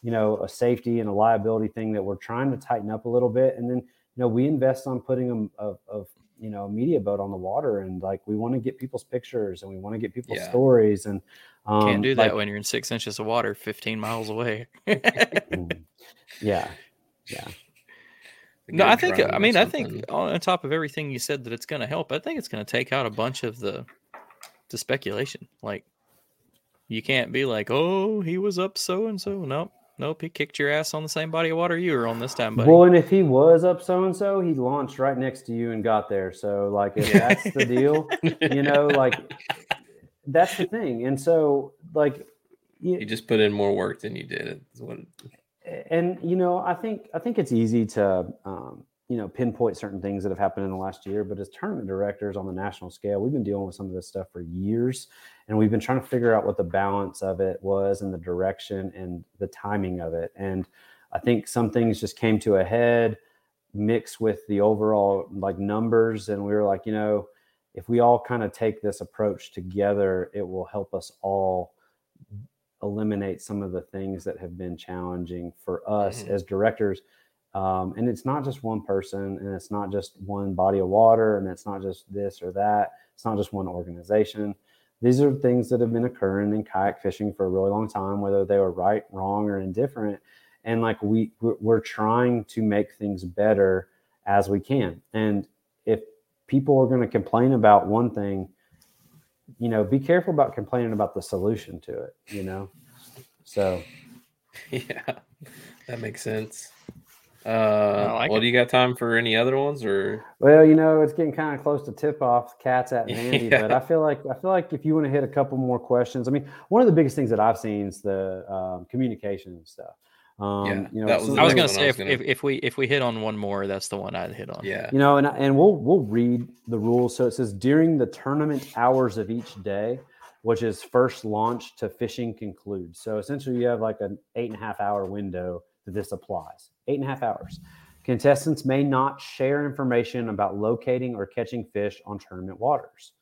you know a safety and a liability thing that we're trying to tighten up a little bit. And then you know we invest on putting them of, of you know media boat on the water and like we want to get people's pictures and we want to get people's yeah. stories and um, can't do that like, when you're in six inches of water 15 miles away. Yeah. Yeah. No i think i mean i think on top of everything you said that it's going to help i think it's going to take out a bunch of the the speculation. Like you can't be like oh he was up so and so. Nope Nope, he kicked your ass on the same body of water you were on this time, buddy. Well, and if he was up so and so, he launched right next to you and got there. So, like, if that's the deal, you know, like, that's the thing. And so, like, you, you just put in more work than you did. What... And you know, I think I think it's easy to um, you know pinpoint certain things that have happened in the last year but as tournament directors on the national scale we've been dealing with some of this stuff for years and we've been trying to figure out what the balance of it was and the direction and the timing of it and i think some things just came to a head mixed with the overall like numbers and we were like you know if we all kind of take this approach together it will help us all eliminate some of the things that have been challenging for us mm-hmm. as directors um, and it's not just one person and it's not just one body of water and it's not just this or that. It's not just one organization. These are things that have been occurring in kayak fishing for a really long time, whether they were right, wrong, or indifferent. And like we, we're trying to make things better as we can. And if people are going to complain about one thing, you know, be careful about complaining about the solution to it, you know? So, yeah, that makes sense. Uh, like well, it. do you got time for any other ones, or? Well, you know, it's getting kind of close to tip off. Cats at handy, yeah. but I feel like I feel like if you want to hit a couple more questions, I mean, one of the biggest things that I've seen is the um, communication stuff. Um, yeah, you know, was, I was going to say if, gonna... if, if we if we hit on one more, that's the one I'd hit on. Yeah, you know, and and we'll we'll read the rules. So it says during the tournament hours of each day, which is first launch to fishing concludes. So essentially, you have like an eight and a half hour window that this applies eight and a half hours. Contestants may not share information about locating or catching fish on tournament waters.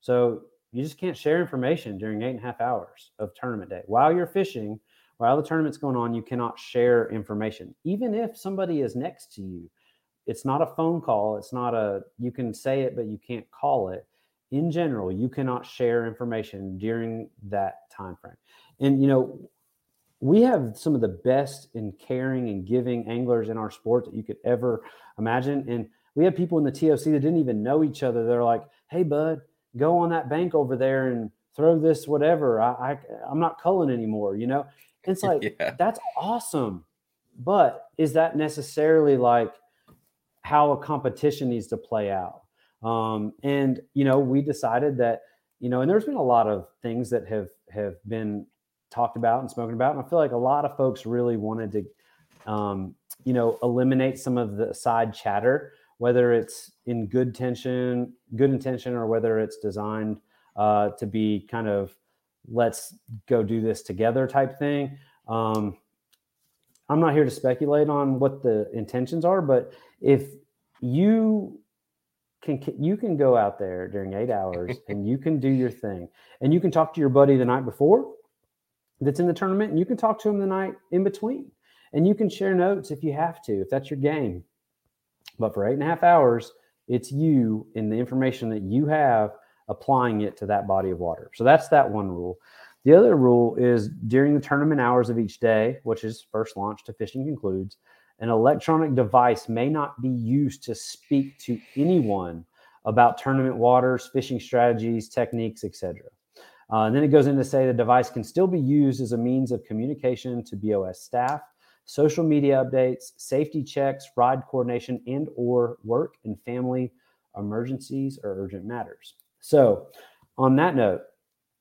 So you just can't share information during eight and a half hours of tournament day. While you're fishing, while the tournament's going on, you cannot share information. Even if somebody is next to you, it's not a phone call. It's not a, you can say it, but you can't call it. In general, you cannot share information during that time frame. And, you know, we have some of the best and caring and giving anglers in our sport that you could ever imagine. And we have people in the TOC that didn't even know each other. They're like, "Hey, bud, go on that bank over there and throw this whatever. I, I I'm not culling anymore." You know, it's like yeah. that's awesome. But is that necessarily like how a competition needs to play out. Um, and you know, we decided that you know, and there's been a lot of things that have have been talked about and spoken about, and I feel like a lot of folks really wanted to, um, you know, eliminate some of the side chatter, whether it's in good tension, good intention, or whether it's designed uh, to be kind of let's go do this together type thing. Um, I'm not here to speculate on what the intentions are, but if you can, you can go out there during eight hours and you can do your thing, and you can talk to your buddy the night before that's in the tournament, and you can talk to them the night in between, and you can share notes if you have to, if that's your game. But for eight and a half hours, it's you and the information that you have applying it to that body of water. So that's that one rule. The other rule is during the tournament hours of each day, which is first launch to fishing concludes, an electronic device may not be used to speak to anyone about tournament waters, fishing strategies, techniques, etc. Uh, and then it goes in to say the device can still be used as a means of communication to BOS staff, social media updates, safety checks, ride coordination, and or work and family emergencies or urgent matters. So, on that note,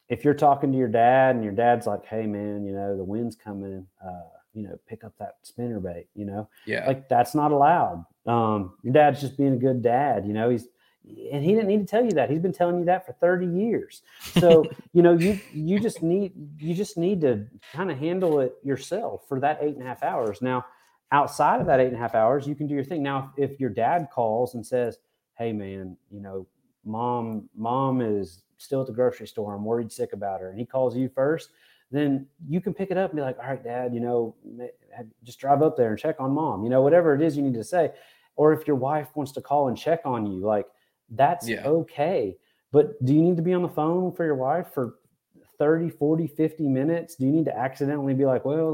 if you're talking to your dad and your dad's like, "Hey, man, you know the wind's coming," uh, you know, pick up that spinner bait. You know, Yeah. like that's not allowed. Um, your dad's just being a good dad. You know, he's and he didn't need to tell you that. He's been telling you that for 30 years. So, you know, you you just need you just need to kind of handle it yourself for that eight and a half hours. Now, outside of that eight and a half hours, you can do your thing. Now, if your dad calls and says, Hey man, you know, mom, mom is still at the grocery store. I'm worried sick about her. And he calls you first, then you can pick it up and be like, all right, dad, you know, just drive up there and check on mom, you know, whatever it is you need to say. Or if your wife wants to call and check on you, like that's Yeah. okay. But do you need to be on the phone for your wife for 30, 40, 50 minutes? Do you need to accidentally be like, well,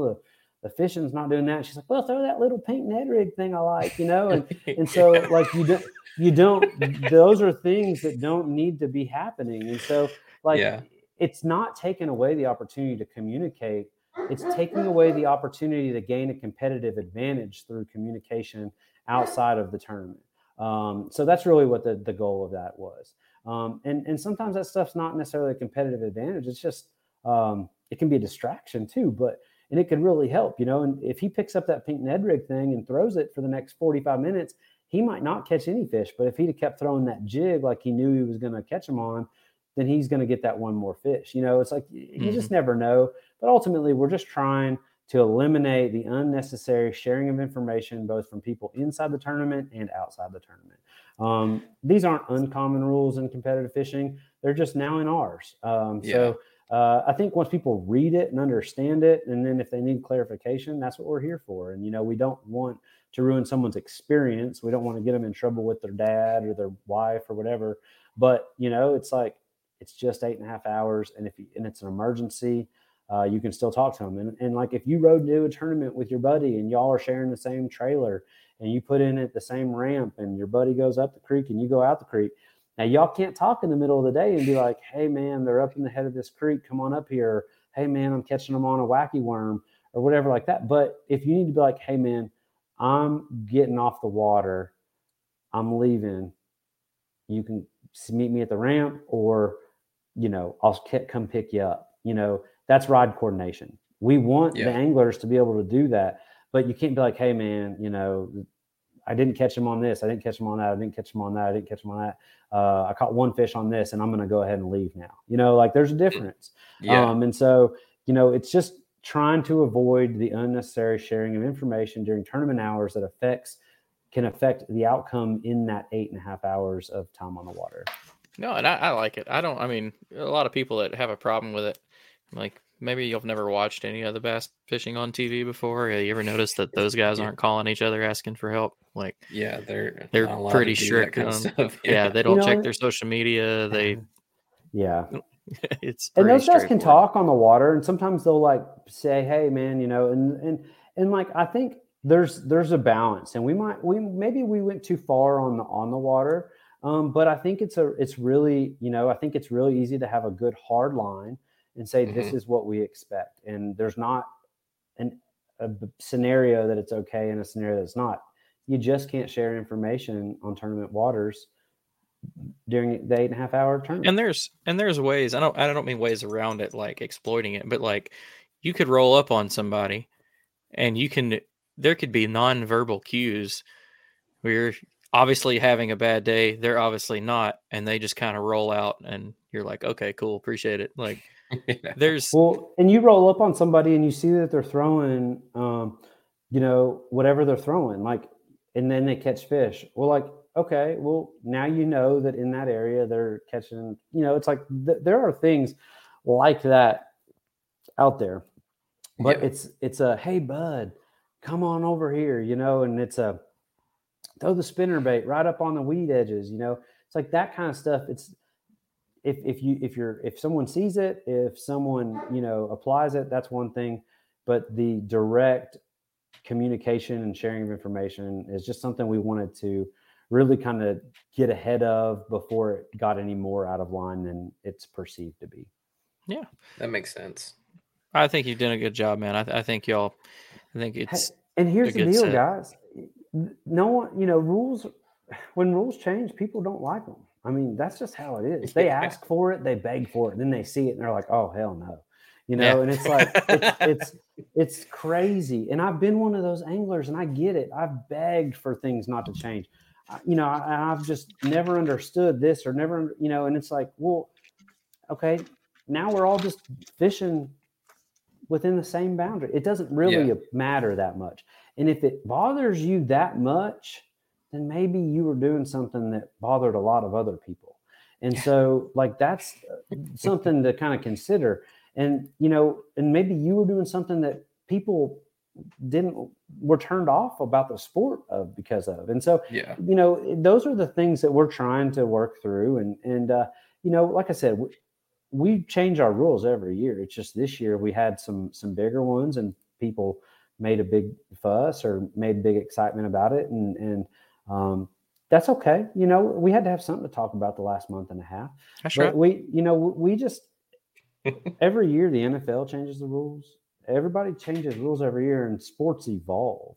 the, the fishing's not doing that? She's like, well, throw that little pink Ned rig thing I like, you know? And and so like you don't you don't those are things that don't need to be happening and so like Yeah. it's not taking away the opportunity to communicate it's taking away the opportunity to gain a competitive advantage through communication outside of the tournament um, so that's really what the, the goal of that was um, and and sometimes that stuff's not necessarily a competitive advantage it's just um, it can be a distraction too but and it could really help you know and if he picks up that pink ned rig thing and throws it for the next 45 minutes he might not catch any fish, but if he'd have kept throwing that jig like he knew he was going to catch them on, then he's going to get that one more fish. You know, it's like you just never know. But ultimately, we're just trying to eliminate the unnecessary sharing of information, both from people inside the tournament and outside the tournament. Um, these aren't uncommon rules in competitive fishing; they're just now in ours. Um, So. Uh, I think once people read it and understand it, and then if they need clarification, that's what we're here for. And you know, we don't want to ruin someone's experience. We don't want to get them in trouble with their dad or their wife or whatever. But you know, it's like it's just eight and a half hours, and if you, and it's an emergency, uh, you can still talk to them. And, and like if you rode to a tournament with your buddy and y'all are sharing the same trailer, and you put in at the same ramp, and your buddy goes up the creek and you go out the creek. Now y'all can't talk in the middle of the day and be like, "Hey man, they're up in the head of this creek. Come on up here." Hey man, I'm catching them on a wacky worm or whatever like that. But if you need to be like, "Hey man, I'm getting off the water. I'm leaving. You can meet me at the ramp, or you know, I'll come pick you up." You know, that's ride coordination. We want Yeah. the anglers to be able to do that, but you can't be like, "Hey man, you know, I didn't catch him on this. I didn't catch him on that. I didn't catch him on that. I didn't catch him on that. Uh, I caught one fish on this, and I'm going to go ahead and leave now." You know, like there's a difference. Yeah. Um, and so, you know, it's just trying to avoid the unnecessary sharing of information during tournament hours that affects can affect the outcome in that eight and a half hours of time on the water. No, and I, I like it. I don't. I mean, a lot of people that have a problem with it, like maybe you've never watched any of the bass fishing on TV before. You ever notice that those guys Yeah. aren't calling each other asking for help? Like yeah, they're they're pretty to do that strict kind of on- stuff. yeah, they don't know, check their social media. They Yeah. it's and those guys can talk on the water and sometimes they'll like say hey man you know and and and like i think there's there's a balance and we might we maybe we went too far on the on the water um, but i think it's a it's really you know i think it's really easy to have a good hard line and say this Mhm. is what we expect and there's not an a scenario that it's okay and a scenario that's not you just can't share information on tournament waters during the eight and a half hour tournament. And there's and there's ways. I don't I don't mean ways around it like exploiting it, but like you could roll up on somebody and you can there could be non-verbal cues where you're obviously having a bad day they're obviously not and they just kind of roll out and you're like okay cool appreciate it like there's well and you roll up on somebody and you see that they're throwing um you know whatever they're throwing like and then they catch fish. Well like okay well now you know that in that area they're catching you know it's like th- there are things like that out there. But Yeah. it's it's a hey bud come on over here you know and it's a throw the spinner bait right up on the weed edges you know? It's like that kind of stuff. It's if if you if you're if someone sees it if someone you know applies it that's one thing. But the direct communication and sharing of information is just something we wanted to really kind of get ahead of before it got any more out of line than it's perceived to be. Yeah, That makes sense. i think you've done a good job man. I, I think y'all i think it's and here's a the deal set. guys. No one you know rules when rules change people don't like them i mean that's just how it is. They ask for it they beg for it and then they see it and they're like oh hell no. You know Yeah. and it's like it's, it's it's crazy and i've been one of those anglers and i get it. I've begged for things not to change. I- you know I, i've just never understood this or never you know and it's like well okay now we're all just fishing within the same boundary. It doesn't really Yeah. matter that much and if it bothers you that much then maybe you were doing something that bothered a lot of other people. And so like that's uh, something to kind of consider. And you know and maybe you were doing something that people didn't were turned off about the sport of because of. And so Yeah. you know those are the things that we're trying to work through. And and uh, you know like i said we, we change our rules every year. It's just this year we had some some bigger ones and people made a big fuss or made big excitement about it. And and um, that's okay. You know we had to have something to talk about the last month and a half. That's but right. we you know we just every year the nfl changes the rules. Everybody changes rules every year and sports evolve.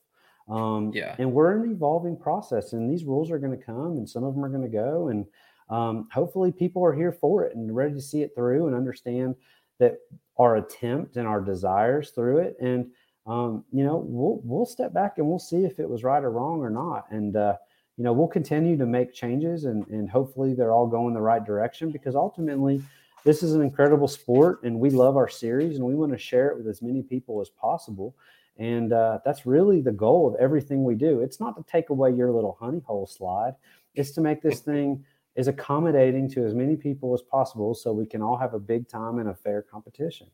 Um, Yeah. and we're in an evolving process and these rules are going to come and some of them are going to go and um, hopefully people are here for it and ready to see it through and understand that our attempt and our desires through it. And um, you know we'll we'll step back and we'll see if it was right or wrong or not. And uh, you know we'll continue to make changes and and hopefully they're all going the right direction because ultimately this is an incredible sport and we love our series and we want to share it with as many people as possible. And uh, that's really the goal of everything we do. It's not to take away your little honey hole slide. It's to make this thing as accommodating to as many people as possible so we can all have a big time and a fair competition.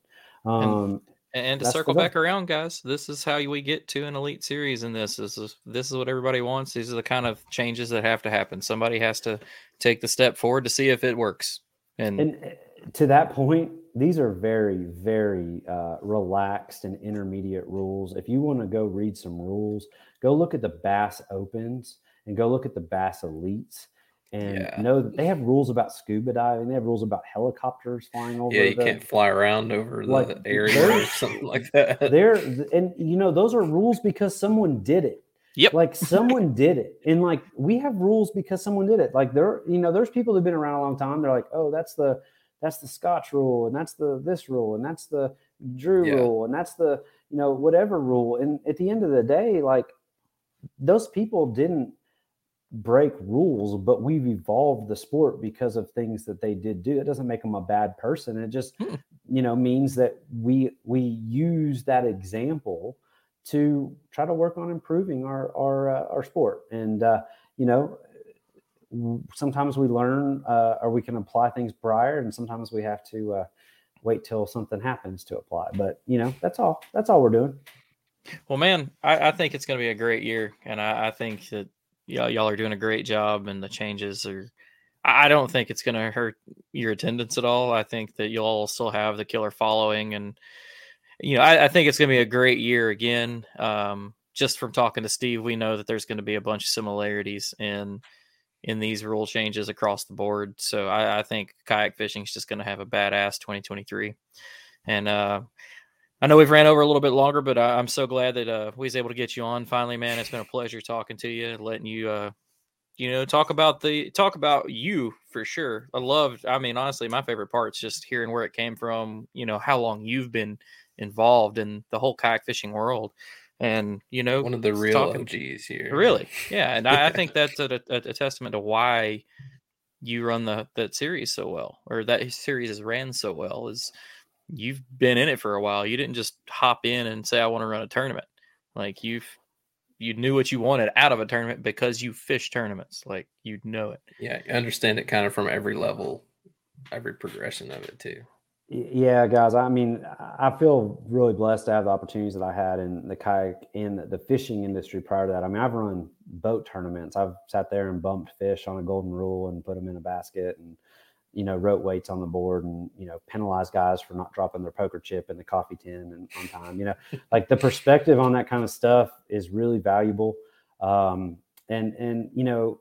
Um, And, to That's circle back around, guys, this is how we get to an elite series. In this, this is this is what everybody wants. These are the kind of changes that have to happen. Somebody has to take the step forward to see if it works. And, and uh, to that point these are very very uh, relaxed and intermediate rules if you want to go read some rules go look at the bass opens and go look at the bass elites and Yeah. know that they have rules about scuba diving they have rules about helicopters flying over Yeah, you the, can't fly around over the area or something like that. they're and you know those are rules because someone did it Yep. like someone did it and like we have rules because someone did it like there you know there's people who've been around a long time they're like oh that's the that's the scotch rule and that's the this rule and that's the drew Yeah. rule and that's the you know whatever rule and at the end of the day like those people didn't break rules but we've evolved the sport because of things that they did do. It doesn't make them a bad person. It just Hmm. you know means that we we use that example to try to work on improving our our uh, our sport. And uh, you know sometimes we learn uh, or we can apply things prior and sometimes we have to uh, wait till something happens to apply. But you know that's all. That's all we're doing. Well, man, I, I think it's going to be a great year, and I, I think that y'all, y'all are doing a great job, and the changes are. I don't think it's going to hurt your attendance at all. I think that you'll still have the killer following, and you know, I, I think it's going to be a great year again. Um, just from talking to Steve, we know that there's going to be a bunch of similarities in in these rule changes across the board. So I, I think kayak fishing is just going to have a badass 2023. And uh, I know we've ran over a little bit longer, but I, am so glad that uh, we was able to get you on finally, man. It's been a pleasure talking to you, letting you, uh, you know, talk about the talk about you for sure. I loved. I mean, honestly, my favorite part is just hearing where it came from. You know, how long you've been involved in the whole kayak fishing world, and you know, one of the real talking, OGs here. Really, yeah, and I, I think that's a, a, a testament to why you run the that series so well, or that series is ran so well. Is you've been in it for a while. You didn't just hop in and say I want to run a tournament. Like you've you knew what you wanted out of a tournament because you fish tournaments. Like you know it. Yeah, you understand it kind of from every level, every progression of it too. Yeah, guys. I mean, I feel really blessed to have the opportunities that I had in the kayak and the fishing industry prior to that. I mean, I've run boat tournaments. I've sat there and bumped fish on a golden rule and put them in a basket and you know, wrote weights on the board and, you know, penalized guys for not dropping their poker chip in the coffee tin and on time, you know, like the perspective on that kind of stuff is really valuable. Um, and, and, you know,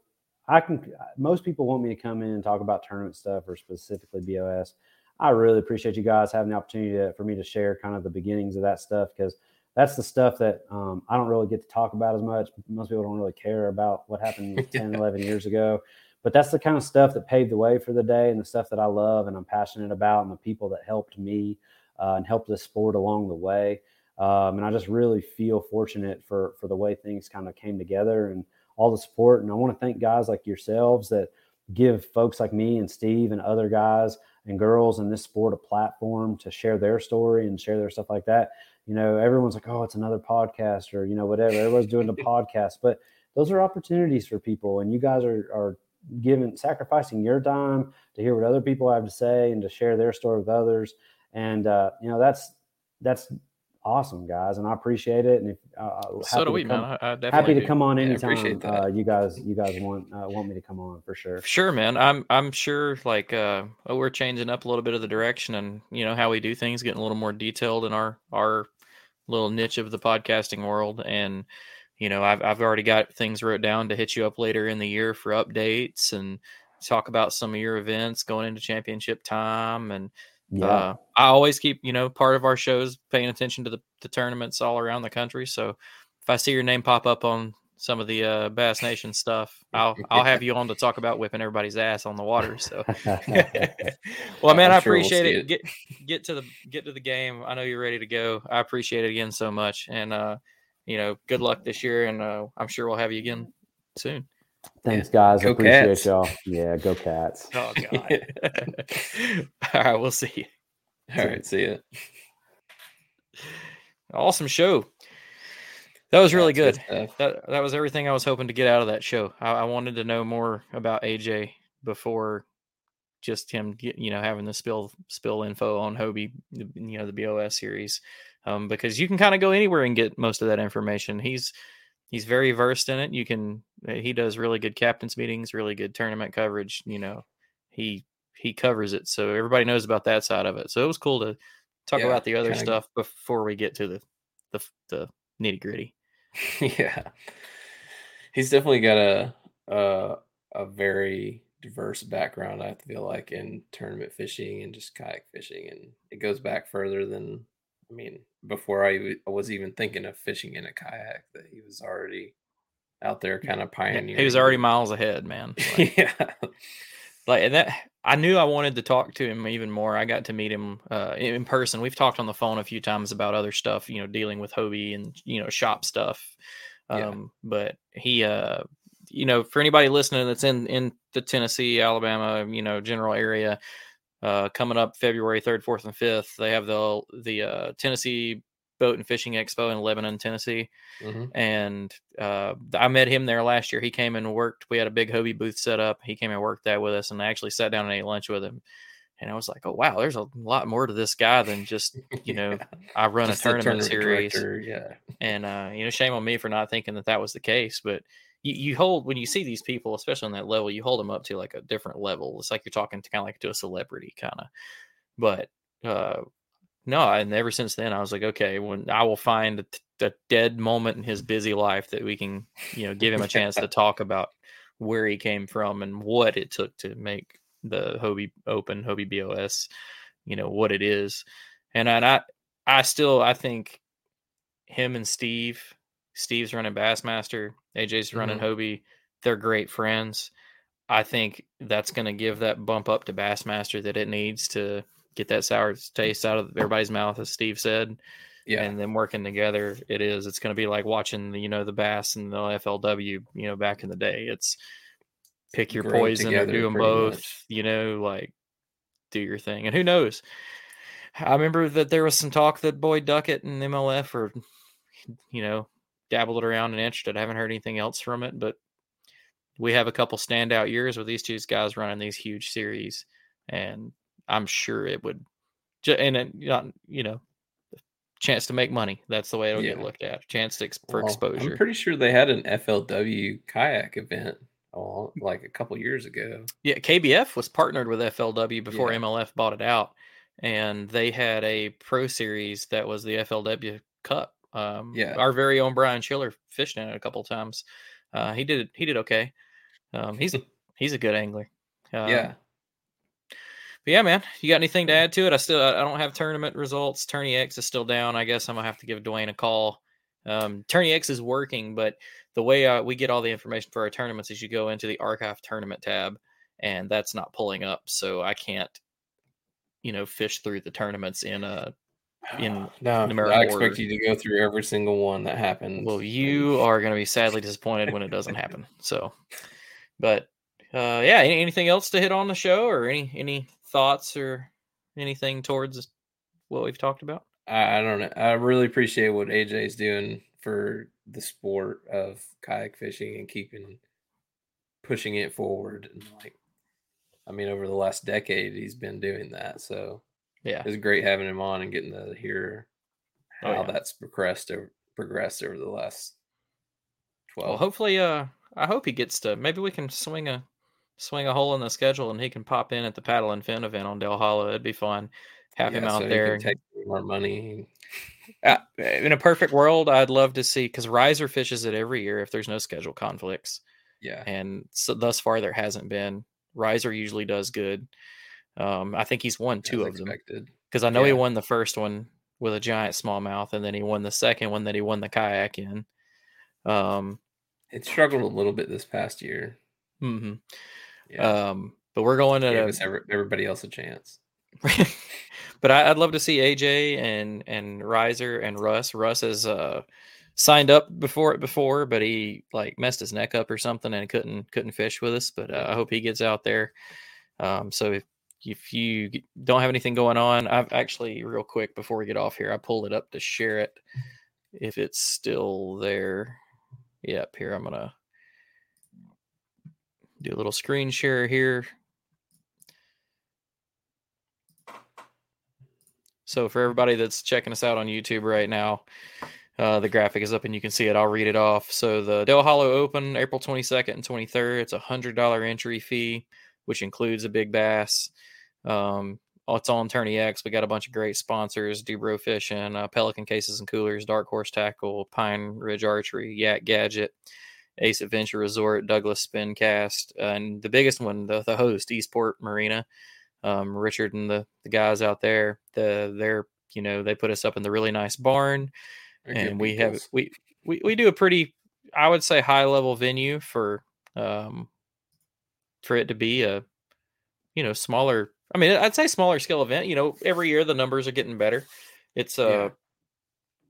I can, most people want me to come in and talk about tournament stuff or specifically BOS. I really appreciate you guys having the opportunity to, for me to share kind of the beginnings of that stuff because that's the stuff that um, I don't really get to talk about as much. Most people don't really care about what happened 10, 11 years ago but that's the kind of stuff that paved the way for the day and the stuff that I love and I'm passionate about and the people that helped me uh, and helped this sport along the way. Um, and I just really feel fortunate for for the way things kind of came together and all the support. And I want to thank guys like yourselves that give folks like me and Steve and other guys and girls in this sport a platform to share their story and share their stuff like that. You know, everyone's like, oh, it's another podcast or, you know, whatever. Everyone's doing the podcast, but those are opportunities for people. And you guys are, are giving sacrificing your time to hear what other people have to say and to share their story with others. And uh, you know that's that's awesome guys and i appreciate it. And if uh, so do we come, man. I, I happy to come on anytime yeah, uh, you guys you guys want uh, want me to come on for sure. Sure man. I'm i'm sure like uh oh, we're changing up a little bit of the direction and you know how we do things getting a little more detailed in our our little niche of the podcasting world. And you know, I've I've already got things wrote down to hit you up later in the year for updates and talk about some of your events going into championship time. And yeah. uh, I always keep, you know, part of our shows paying attention to the, the tournaments all around the country. So if I see your name pop up on some of the uh, Bass Nation stuff, I'll I'll have you on to talk about whipping everybody's ass on the water. So, well, man, I'm i appreciate sure we'll it. it. Get get to the get to the game. I know you're ready to go. I appreciate it again so much, and uh, you know, good luck this year, and uh, I'm sure we'll have you again soon. Thanks, guys. Go Appreciate cats. y'all. Yeah, go cats. Oh God. All right, we'll see you. All right, see you. Awesome show. That was really good. That that was everything I was hoping to get out of that show. I, I wanted to know more about AJ before just him, get, you know, having the spill spill info on Hobie, you know, the BOS series um, because you can kind of go anywhere and get most of that information. He's he's very versed in it. You can uh, he does really good captains meetings, really good tournament coverage. You know, he he covers it, so everybody knows about that side of it. So it was cool to talk yeah, about the other kinda... stuff before we get to the the, the nitty gritty. yeah, he's definitely got a a a very diverse background. I feel like in tournament fishing and just kayak fishing, and it goes back further than I mean, before I was even thinking of fishing in a kayak, that he was already out there kind of pioneering. He was already miles ahead, man. Like, yeah. Like and that I knew I wanted to talk to him even more. I got to meet him uh, in person. We've talked on the phone a few times about other stuff, you know, dealing with Hobie and you know shop stuff. Um, yeah. But he, uh, you know, for anybody listening that's in in the Tennessee, Alabama, you know, general area, uh, coming up February 3rd, 4th, and 5th. They have the the uh, Tennessee Boat and Fishing Expo in Lebanon, Tennessee. Mm-hmm. And uh, I met him there last year. He came and worked. We had a big Hobie booth set up. He came and worked that with us, and I actually sat down and ate lunch with him. And I was like, "Oh wow, there's a lot more to this guy than just you know yeah. I run just a tournament series." Director, yeah, and uh, you know, shame on me for not thinking that that was the case, but you, you hold when you see these people, especially on that level, you hold them up to like a different level. It's like you're talking to kind of like to a celebrity kind of. But uh no, and ever since then, I was like, okay, when I will find a, a dead moment in his busy life that we can, you know, give him a chance to talk about where he came from and what it took to make the Hobie Open, Hobie BOS, you know, what it is. And I, I still I think him and Steve, Steve's running Bassmaster, AJ's running mm-hmm. Hobie. They're great friends. I think that's going to give that bump up to Bassmaster that it needs to get that sour taste out of everybody's mouth, as Steve said. Yeah. And then working together, it is. It's going to be like watching the, you know, the Bass and the FLW, you know, back in the day. It's pick your Grow poison or do them both, much. you know, like do your thing. And who knows? I remember that there was some talk that Boyd Duckett and MLF are, you know, dabbled around and interested. I haven't heard anything else from it, but we have a couple standout years with these two guys running these huge series, and I'm sure it would, and not, you know, chance to make money. That's the way it'll get looked at. Chance to for Well, exposure. I'm pretty sure they had an FLW kayak event oh, like a couple years ago. Yeah, KBF was partnered with FLW before Yeah. MLF bought it out, and they had a pro series that was the FLW Cup. Um, Yeah. our very own Brian Schiller fished in it a couple times. Uh, he did he did okay. Um, he's he's a good angler. Um, yeah. but yeah, man, you got anything to add to it? I still I I don't have tournament results. TourneyX is still down. I guess I'm gonna have to give Dwayne a call. Um, TourneyX is working, but the way uh, we get all the information for our tournaments is you go into the archive tournament tab, and that's not pulling up, so I can't, you know, fish through the tournaments in a in no, numerical I expect order. you to go through every single one that happens. Well, you are going to be sadly disappointed when it doesn't happen. So, but uh, yeah, any, anything else to hit on the show, or any any thoughts or anything towards what we've talked about? I, I don't know. I really appreciate what AJ's doing for the sport of kayak fishing and keeping pushing it forward. And like, I mean, over the last decade, he's been doing that. So Yeah, it's great having him on and getting to hear Oh, how yeah. that's progressed over, progressed over the last twelve. well, hopefully, uh, I hope he gets to. Maybe we can swing a swing a hole in the schedule, and he can pop in at the Paddle N Fin event on Dale Hollow. It'd be fun. Have him out so he there. take more money. Uh, in a perfect world, I'd love to see because Riser fishes it every year if there's no schedule conflicts. Yeah, and so thus far there hasn't been. Riser usually does good. Um, I think he's won two as of them because I know he won the first one with a giant smallmouth, and then he won the second one that he won the kayak in. Um, It struggled a little bit this past year. mhm. Yeah, um, but we're going to. us every, everybody else a chance. but I, I'd love to see AJ and and Riser and Russ. Russ has uh, signed up before it before, but he like messed his neck up or something and couldn't couldn't fish with us. But uh, I hope he gets out there. Um, so if you don't have anything going on, I've actually real quick before we get off here, I pulled it up to share it. If it's still there, yep. Here I'm gonna do a little screen share here. So for everybody that's checking us out on YouTube right now, uh, the graphic is up and you can see it. I'll read it off. So the Dale Hollow Open, April 22nd and 23rd. It's a hundred dollar entry fee, which includes a big bass. Um, it's on TourneyX. We got a bunch of great sponsors: Dubrow Fishing, uh, Pelican Cases and Coolers, Dark Horse Tackle, Pine Ridge Archery, Yak Gadget, Ace Adventure Resort, Douglas Spin Cast, and the biggest one, the, the host, Eastport Marina um, Richard and the, the guys out there, the they're you know they put us up in the really nice barn, They're and we have we, we we do a pretty I would say high level venue for um for it to be a you know smaller. I mean I'd say smaller scale event. You know every year the numbers are getting better. It's uh Yeah.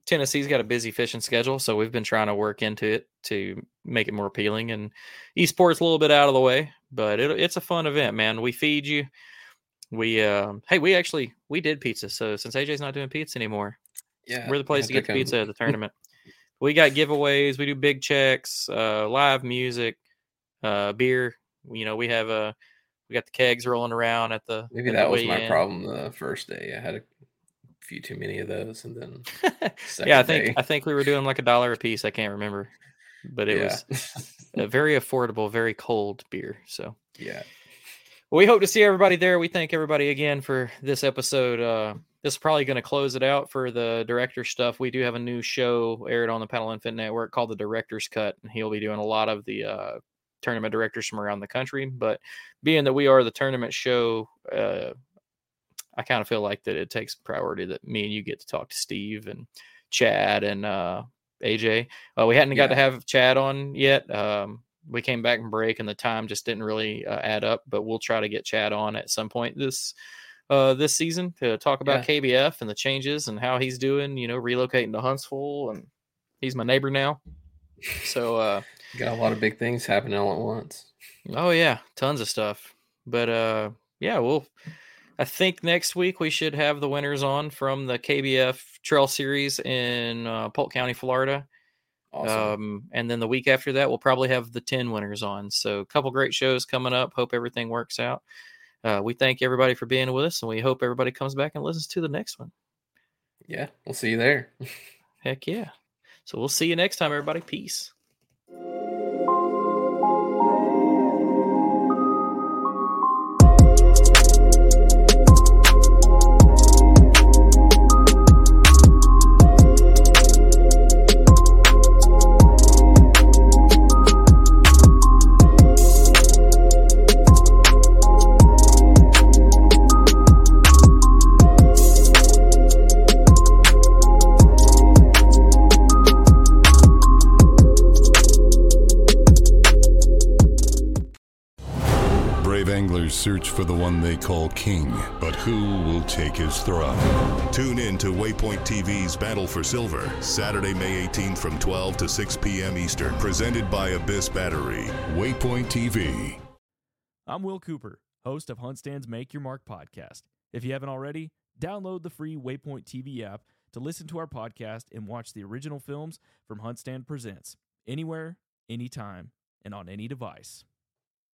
Tennessee's got a busy fishing schedule, so we've been trying to work into it to make it more appealing. And Eastport's a little bit out of the way, but it, it's a fun event, man. We feed you. We um hey, we actually we did pizza. So since AJ's not doing pizza anymore, yeah, we're the place to get the pizza at the tournament. we got giveaways. We do big checks, uh, live music, uh, beer. You know, we have uh, we got the kegs rolling around at the. Maybe at the that was my weigh-in. problem the first day. I had a few too many of those, and then yeah, I think day- I think we were doing like a dollar a piece. I can't remember, but it was a very affordable, very cold beer. So yeah. Well, we hope to see everybody there. We thank everybody again for this episode. Uh, this is probably going to close it out for the director stuff. We do have a new show aired on the Paddle N Fin Network called The Director's Cut, and he'll be doing a lot of the uh, tournament directors from around the country. But being that we are the tournament show, uh, I kind of feel like that it takes priority that me and you get to talk to Steve and Chad and uh, AJ. Uh, we hadn't got to Yeah. have Chad on yet. Um, we came back and break and the time just didn't really uh, add up, but we'll try to get Chad on at some point this uh, this season to talk about KBF and the changes and how he's doing. You know, relocating to Huntsville and he's my neighbor now. So uh, Got a lot of big things happening all at once. Oh yeah, tons of stuff. But uh yeah, we'll I think next week we should have the winners on from the KBF Trail Series in uh, Polk County, Florida. Awesome. Um, and then the week after that, we'll probably have the 10 winners on. So, a couple great shows coming up. Hope everything works out. Uh, we thank everybody for being with us, and we hope everybody comes back and listens to the next one. yeah, we'll see you there. Heck yeah. So, we'll see you next time, everybody. Peace. Anglers search for the one they call king, but who will take his throne? Tune in to Waypoint TV's Battle for Silver, Saturday, May 18th from 12 to 6 p.m. Eastern, presented by Abyss Battery. Waypoint TV. I'm Will Cooper, host of HuntStand's Make Your Mark podcast. If you haven't already, download the free Waypoint TV app to listen to our podcast and watch the original films from HuntStand Presents anywhere, anytime, and on any device.